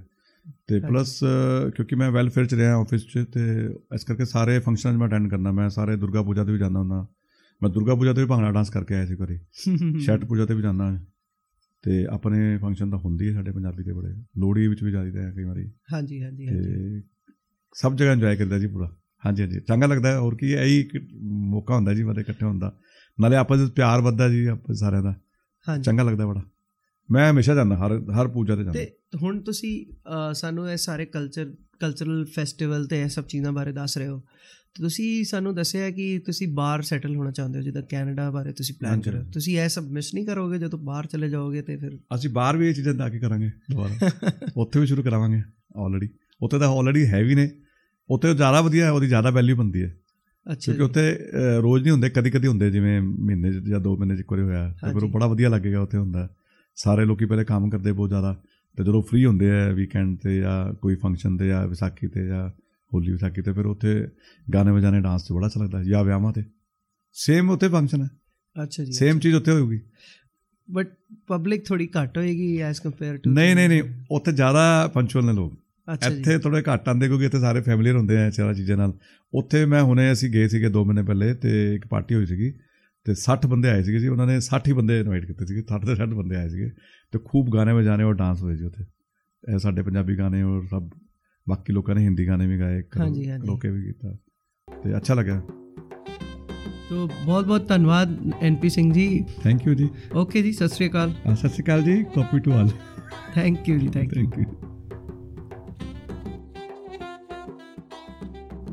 ਤੇ। ਪਲੱਸ ਕਿਉਂਕਿ ਮੈਂ ਵੈਲਫੇਅਰ 'ਚ ਰਿਹਾ ਆਫਿਸ 'ਚ ਤੇ ਇਸ ਕਰਕੇ ਸਾਰੇ ਫੰਕਸ਼ਨਸ ਮੈਂ ਅਟੈਂਡ ਕਰਨਾ ਮੈਂ ਸਾਰੇ ਦੁਰਗਾ ਪੂਜਾ ਤੇ ਵੀ ਜਾਂਦਾ ਹੁੰਦਾ ਮੈਂ ਦੁਰਗਾ ਪੂਜਾ ਤੇ ਵੀ ਭੰਗੜਾ ਡਾਂਸ ਕਰਕੇ ਆਇਆ ਸੀ ਕਰੀ ਛਠ ਪੂਜਾ ਤੇ ਵੀ ਜਾਂਦਾ ਤੇ ਆਪਣੇ ਫੰਕਸ਼ਨ ਤਾਂ ਹੁੰਦੀ ਹੈ ਸਾਡੇ ਪੰਜਾਬੀ ਦੇ ਬੜੇ। ਲੋਹੜੀ ਵਿੱਚ ਵੀ ਜਾਈਦਾ ਹੈ ਕਈ ਵਾਰੀ। ਹਾਂਜੀ ਹਾਂਜੀ ਤੇ ਸਭ ਜਗ੍ਹਾ ਇੰਜੋਏ ਕਰਦਾ ਜੀ ਪੂਰਾ। ਹਾਂਜੀ ਹਾਂਜੀ। ਚੰਗਾ ਲੱਗਦਾ ਹੈ। ਹੋਰ ਕੀ ਹੈ? ਇਹੀ ਇੱਕ ਮੌਕਾ ਹੁੰਦਾ ਜੀ ਮਤੇ ਇਕੱਠੇ ਹੋਣ ਦਾ। ਨਾਲੇ ਆਪਸ ਵਿੱਚ ਪਿਆਰ ਵੱਧਦਾ ਜੀ ਆਪਸ ਸਾਰਿਆਂ ਦਾ। ਹਾਂਜੀ। ਚੰਗਾ ਲੱਗਦਾ ਬੜਾ। ਮੈਂ ਹਮੇਸ਼ਾ ਜਾਂਦਾ ਹਰ ਹਰ ਪੂਜਾ ਤੇ ਜਾਂਦਾ। ਤੇ ਹੁਣ ਤੁਸੀਂ ਸਾਨੂੰ ਇਹ ਸਾਰੇ ਕਲਚਰ ਕਲਚਰਲ ਫੈਸਟੀਵਲ ਤੇ ਇਹ ਸਭ ਚੀਜ਼ਾਂ ਬਾਰੇ ਦੱਸ ਰਹੇ ਹੋ। ਤੁਸੀਂ ਸਾਨੂੰ ਦੱਸਿਆ ਕਿ ਤੁਸੀਂ ਬਾਹਰ ਸੈਟਲ ਹੋਣਾ ਚਾਹੁੰਦੇ ਹੋ ਜਿੱਦਾਂ ਕੈਨੇਡਾ ਬਾਰੇ ਤੁਸੀਂ ਪਲਾਨ। ਕਰ ਰਹੇ ਹੋ ਤੁਸੀਂ ਇਹ ਸਭ ਮਿਸ ਨਹੀਂ ਕਰੋਗੇ ਜਦੋਂ ਬਾਹਰ ਚਲੇ ਜਾਓਗੇ ਤੇ ਫਿਰ ਅਸੀਂ ਬਾਹਰ ਵੀ ਇਹ ਚੀਜ਼ਾਂ ਦਾ ਕੇ ਕਰਾਂਗੇ ਦੁਬਾਰਾ। ਉੱਥੇ ਵੀ ਸ਼ੁਰੂ ਕਰਾਵਾਂਗੇ ਆਲਰੇਡੀ ਉੱਥੇ ਤਾਂ ਆਲਰੇਡੀ ਹੈ ਵੀ ਨੇ। ਉੱਥੇ ਜ਼ਿਆਦਾ ਵਧੀਆ ਹੈ ਉਹਦੀ ਜ਼ਿਆਦਾ ਵੈਲਿਊ ਬਣਦੀ ਹੈ। ਅੱਛਾ ਕਿਉਂਕਿ ਉੱਥੇ ਰੋਜ਼ ਨਹੀਂ ਹੁੰਦੇ ਕਦੀ ਕਦੀ ਹੁੰਦੇ ਜਿਵੇਂ ਮਹੀਨੇ ਜਾਂ 2 ਮਹੀਨੇ 'ਚ ਇੱਕ ਵਾਰੀ ਹੋਇਆ। ਤੇ ਫਿਰ ਉਹ ਹਾਂਜੀ। ਬੜਾ ਵਧੀਆ ਲੱਗੇਗਾ ਉੱਥੇ ਹੁੰਦਾ। ਸਾਰੇ ਲੋਕੀ ਪਹਿਲੇ ਕੰਮ ਕਰਦੇ ਬਹੁਤ ਜ਼ਿਆਦਾ। ਤੇ ਜਦੋਂ ਫ੍ਰੀ ਹੁੰਦੇ ਆ ਵੀਕਐਂਡ ਤੇ ਜਾਂ ਕੋਈ ਫੰਕਸ਼ਨ ਤੇ ਜਾਂ ਵਿਸਾਖੀ ਤੇ ਜਾਂ ਹੋਲੀ ਵਿਸਾਖੀ ਤੇ ਫਿਰ ਉੱਥੇ ਗਾਣੇ ਵਜਾਣੇ ਡਾਂਸ ਤੇ ਬੜਾ ਅੱਛਾ ਲੱਗਦਾ ਜਾਂ ਵਿਆਹਾਂ ਤੇ। ਸੇਮ ਉੱਥੇ ਫੰਕਸ਼ਨ ਹੈ। ਅੱਛਾ ਜੀ ਸੇਮ ਚੀਜ਼ ਉੱਥੇ ਹੋਊਗੀ। ਬਟ ਪਬਲਿਕ ਥੋੜੀ ਘੱਟ ਹੋਏਗੀ ਐਸ ਕੰਪੇਅਰ ਟੂ ਨਹੀਂ ਨਹੀਂ ਨਹੀਂ ਉੱਥੇ ਜ਼ਿਆਦਾ ਪੰਚੁਅਲ ਨੇ ਲੋਕ। ਅੱਛਾ ਜੀ। ਇੱਥੇ ਥੋੜੇ ਘੱਟ ਆਉਂਦੇ ਕਿਉਂਕਿ ਇੱਥੇ ਸਾਰੇ ਫੈਮਿਲੀਅਰ ਹੁੰਦੇ ਆ ਸਾਰਾ ਚੀਜ਼ਾਂ ਨਾਲ। ਉੱਥੇ ਮੈਂ ਹੁਣੇ ਅਸੀਂ ਗਏ ਸੀਗੇ 2 ਮਹੀਨੇ ਪਹਿਲੇ ਤੇ ਇੱਕ ਪਾਰਟੀ ਹੋਈ ਸੀਗੀ ਤੇ 60 ਬੰਦੇ ਆਏ ਸੀਗੇ ਜੀ। ਉਹਨਾਂ ਨੇ 60 ਹੀ ਬੰਦੇ ਇਨਵਾਈਟ ਕੀਤੇ ਸੀਗੇ 60 ਦੇ 60 ਬੰਦੇ ਆਏ ਸੀਗੇ ਤੇ ਖੂਬ ਗਾਣੇ ਵਜਾਣੇ ਔਰ ਡਾਂਸ ਹੋਏ ਜੀ ਉੱਥੇ। ਇਹ ਸਾਡੇ ਪੰਜਾਬੀ ਗਾਣੇ ਔਰ ਸਭ ਬਾਕੀ ਲੋਕਾਂ ਨੇ ਹਿੰਦੀ ਗਾਣੇ ਵੀ ਗਾਏ ਹਾਂਜੀ, ਹਾਂਜੀ। ਲੋਕੇ ਵੀ ਕੀਤਾ। ਤੇ ਅੱਛਾ ਲੱਗਿਆ। ਤੋ ਬਹੁਤ ਬਹੁਤ ਧੰਨਵਾਦ NP Singh ji. Thank you ਜੀ। ਓਕੇ ਜੀ ਸਤਿ ਸ੍ਰੀ ਅਕਾਲ। ਸਤਿ ਸ਼੍ਰੀ ਅਕਾਲ ਜੀ copy to all thank you ਜੀ thank you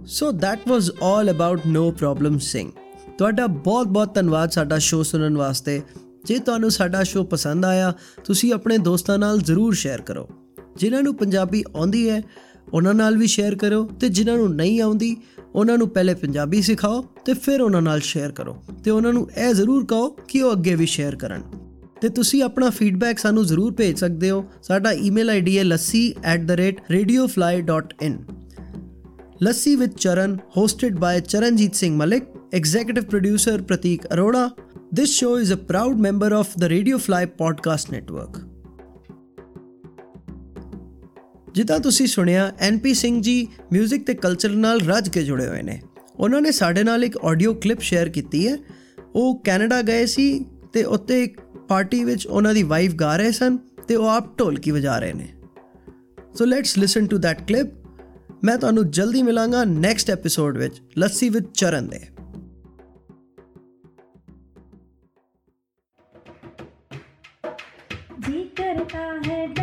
so that was all about no problem Singh ਤੁਹਾਡਾ ਬਹੁਤ ਬਹੁਤ ਧੰਨਵਾਦ ਸਾਡਾ ਸ਼ੋਅ ਸੁਣਨ ਵਾਸਤੇ। ਜੇ ਤੁਹਾਨੂੰ ਸਾਡਾ ਸ਼ੋਅ ਪਸੰਦ ਆਇਆ ਤੁਸੀਂ ਆਪਣੇ ਦੋਸਤਾਂ ਨਾਲ ਜ਼ਰੂਰ ਸ਼ੇਅਰ ਕਰੋ। ਜਿਨ੍ਹਾਂ ਨੂੰ ਪੰਜਾਬੀ ਆਉਂਦੀ ਹੈ ਉਹਨਾਂ ਨਾਲ ਵੀ ਸ਼ੇਅਰ ਕਰੋ ਤੇ ਜਿਨ੍ਹਾਂ ਨੂੰ ਨਹੀਂ ਆਉਂਦੀ ਉਹਨਾਂ ਨੂੰ ਪਹਿਲੇ ਪੰਜਾਬੀ ਸਿਖਾਓ ਤੇ ਫਿਰ ਉਹਨਾਂ ਨਾਲ ਸ਼ੇਅਰ ਕਰੋ ਤੇ ਉਹਨਾਂ ਨੂੰ ਇਹ ਜ਼ਰੂਰ ਕਹੋ ਕਿ ਉਹ ਅੱਗੇ ਵੀ ਸ਼ੇਅਰ ਕਰਨ ਤੇ ਤੁਸੀਂ ਆਪਣਾ ਫੀਡਬੈਕ ਸਾਨੂੰ ਜ਼ਰੂਰ ਭੇਜ ਸਕਦੇ ਹੋ ਸਾਡਾ ਈਮੇਲ ਆਈਡੀ ਹੈ lassi@radiofly.in Lassi with Charan hosted by Charanjeet Singh Malik executive producer Prateek Arora This show is a proud member of the Radio Fly Podcast Network. ਜਿੱਦਾਂ ਤੁਸੀਂ ਸੁਣਿਆ ਐਨਪੀ ਸਿੰਘ ਜੀ 뮤직 ਤੇ ਕਲਚਰ ਨਾਲ ਰੱਜ ਕੇ ਜੁੜੇ ਹੋਏ ਨੇ ਉਹਨਾਂ ਨੇ ਸਾਡੇ ਨਾਲ ਇੱਕ ਆਡੀਓ ਕਲਿੱਪ ਸ਼ੇਅਰ ਕੀਤੀ ਹੈ ਉਹ ਕੈਨੇਡਾ ਗਏ ਸੀ ਤੇ ਉੱਤੇ ਇੱਕ ਪਾਰਟੀ ਵਿੱਚ ਉਹਨਾਂ ਦੀ ਵਾਈਫ ਗਾ ਰਹੇ ਸਨ ਤੇ ਉਹ ਆਪ ਢੋਲਕੀ ਵਜਾ ਰਹੇ ਨੇ so let's listen to that clip ਮੈਂ ਤੁਹਾਨੂੰ ਜਲਦੀ ਮਿਲਾਂਗਾ ਨੈਕਸਟ ਐਪੀਸੋਡ ਵਿੱਚ ਲੱਸੀ ਵਿਦ ਚਰਨ ਦੇ जी करता है